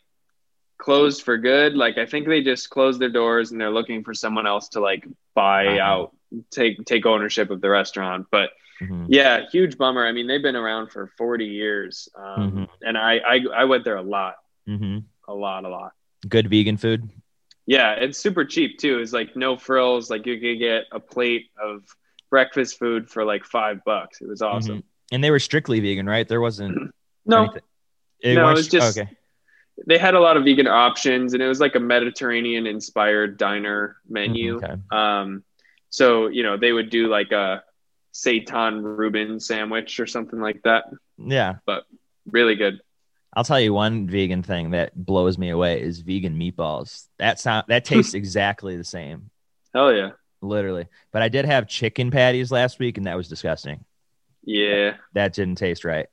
closed for good like i think they just closed their doors and they're looking for someone else to like buy Wow. out take take ownership of the restaurant but Mhm. Yeah, huge bummer. I mean, they've been around for 40 years, um, Mhm. and I, I I went there a lot, Mhm. a lot, a lot. Good vegan food. Yeah, it's super cheap too. It's like no frills. Like you could get a plate of breakfast food for like five bucks. It was awesome. Mhm. And they were strictly vegan, right? There wasn't No, anything- It No, was- it's just- okay. They had a lot of vegan options, and it was like a Mediterranean inspired diner menu. Mhm, okay. Um, so you know they would do like a seitan Reuben sandwich or something like that. Yeah, but Really good. I'll tell you one vegan thing that blows me away is vegan meatballs. That sound that tastes exactly the same, Hell yeah. literally. But I did have chicken patties last week, and that was disgusting. Yeah. That didn't taste right.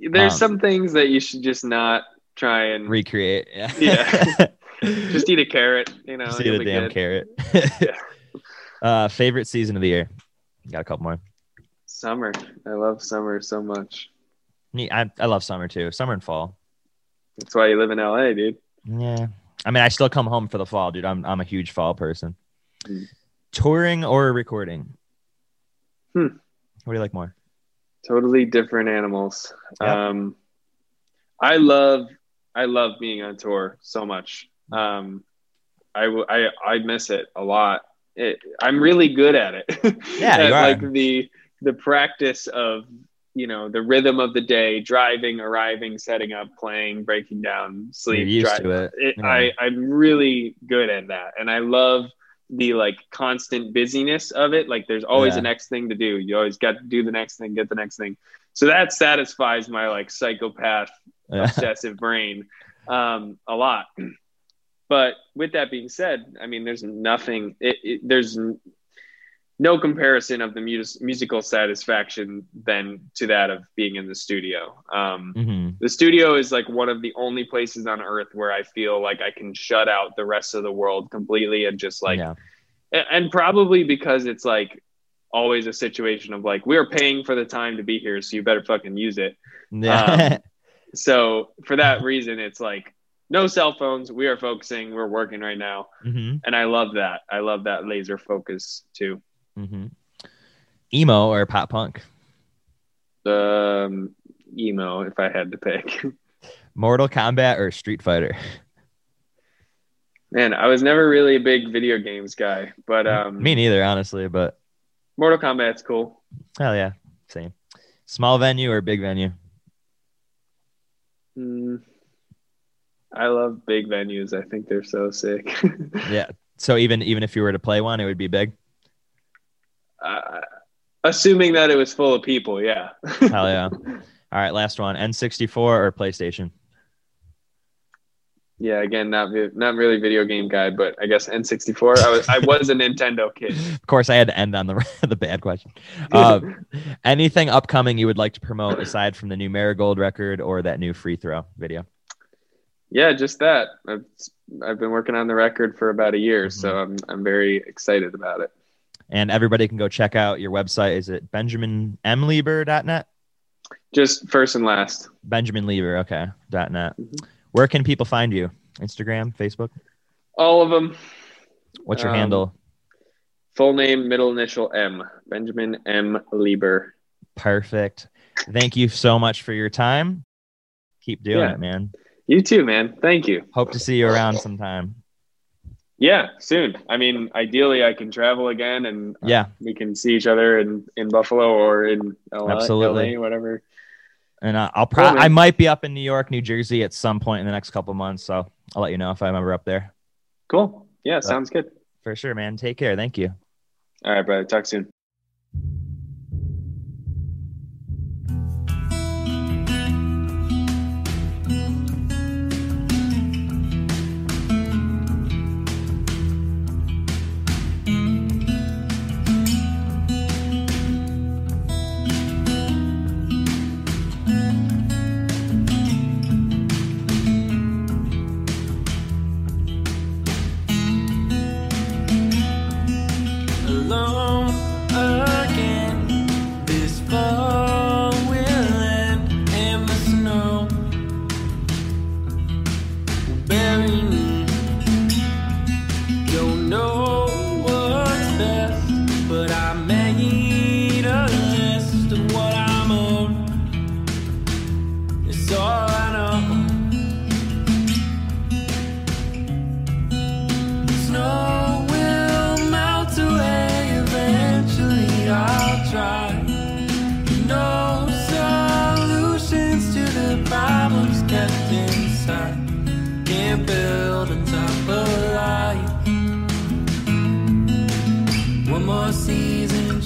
There's Um, some things that you should just not try and Recreate. Yeah. Yeah. just eat a carrot. You know, Just eat a damn good. carrot. Yeah. uh, favorite season of the year. Got a couple more. Summer. I love summer so much. Me, I, I love summer too. Summer and fall. That's why you live in LA, dude. Yeah. I mean, I still come home for the fall, dude. I'm I'm a huge fall person. Mm. Touring or recording? Hmm. What do you like more? Totally different animals. Yep. Um, I love, I love being on tour so much. Um, I, I, I miss it a lot. It, I'm really good at it. Yeah, At, like the the practice of you know the rhythm of the day, driving, arriving, setting up, playing, breaking down, sleep. You're used drive- to it. it Yeah. I, I'm really good at that. And I love the like constant busyness of it. Like there's always Yeah. a next thing to do. You always got to do the next thing, get the next thing. So that satisfies my like psychopath. Obsessive brain um, a lot. But with that being said, I mean, there's nothing, it, it, there's no comparison of the mus- musical satisfaction than to that of being in the studio. Um, Mhm. the studio is like one of the only places on earth where I feel like I can shut out the rest of the world completely and just like, yeah. and probably because it's like always a situation of like, we're paying for the time to be here, so you better fucking use it. Yeah. So for that reason, it's like no cell phones. We are focusing. We're working right now, Mm-hmm. and I love that. I love that laser focus too. Mm-hmm. Emo or pop punk? Um, emo, if I had to pick. Mortal Kombat or Street Fighter? Man, I was never really a big video games guy, but um, Me neither, honestly, but Mortal Kombat's cool. hell yeah, same. Small venue or big venue? Mm, I love big venues. I think they're so sick. Yeah. So even even if you were to play one, it would be big. uh, assuming that it was full of people, yeah. Hell yeah. All right, last one. N64 or PlayStation? Yeah, again, not not really video game guy, but I guess N64. I was I was a Nintendo kid. Of course, I had to end on the the bad question. Uh, anything upcoming you would like to promote aside from the new Marigold record or that new free throw video? Yeah, just that. I've I've been working on the record for about a year, so I'm I'm very excited about it. And everybody can go check out your website. Is it benjaminmlieber.net? Just first and last. Benjamin Lieber, okay, dot .net. Mhm. Where can people find you? Instagram, Facebook? All of them. What's your Um, handle? Full name, middle initial M. Benjamin M. Lieber. Perfect. Thank you so much for your time. Keep doing Yeah. it, man. You too, man. Thank you. Hope to see you around sometime. Yeah, soon. I mean, ideally, I can travel again, and uh, Yeah. we can see each other in in Buffalo or in LA, Absolutely. LA, whatever. And uh, I'll probably. I might be up in New York, New Jersey at some point in the next couple months. So I'll let you know if I'm ever up there. Cool. Yeah, sounds good. For sure, man. Take care. Thank you. All right, brother. Talk soon.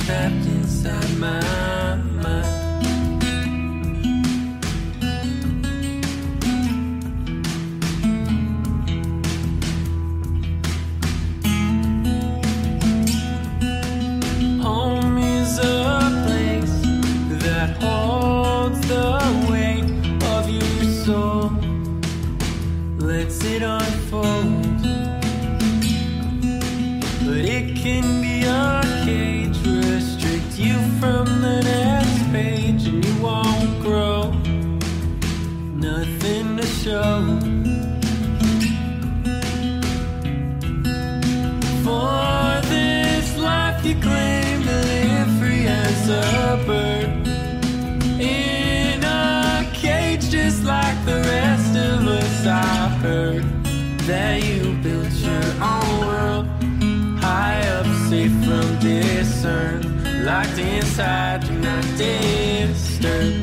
Season Inside, do not disturb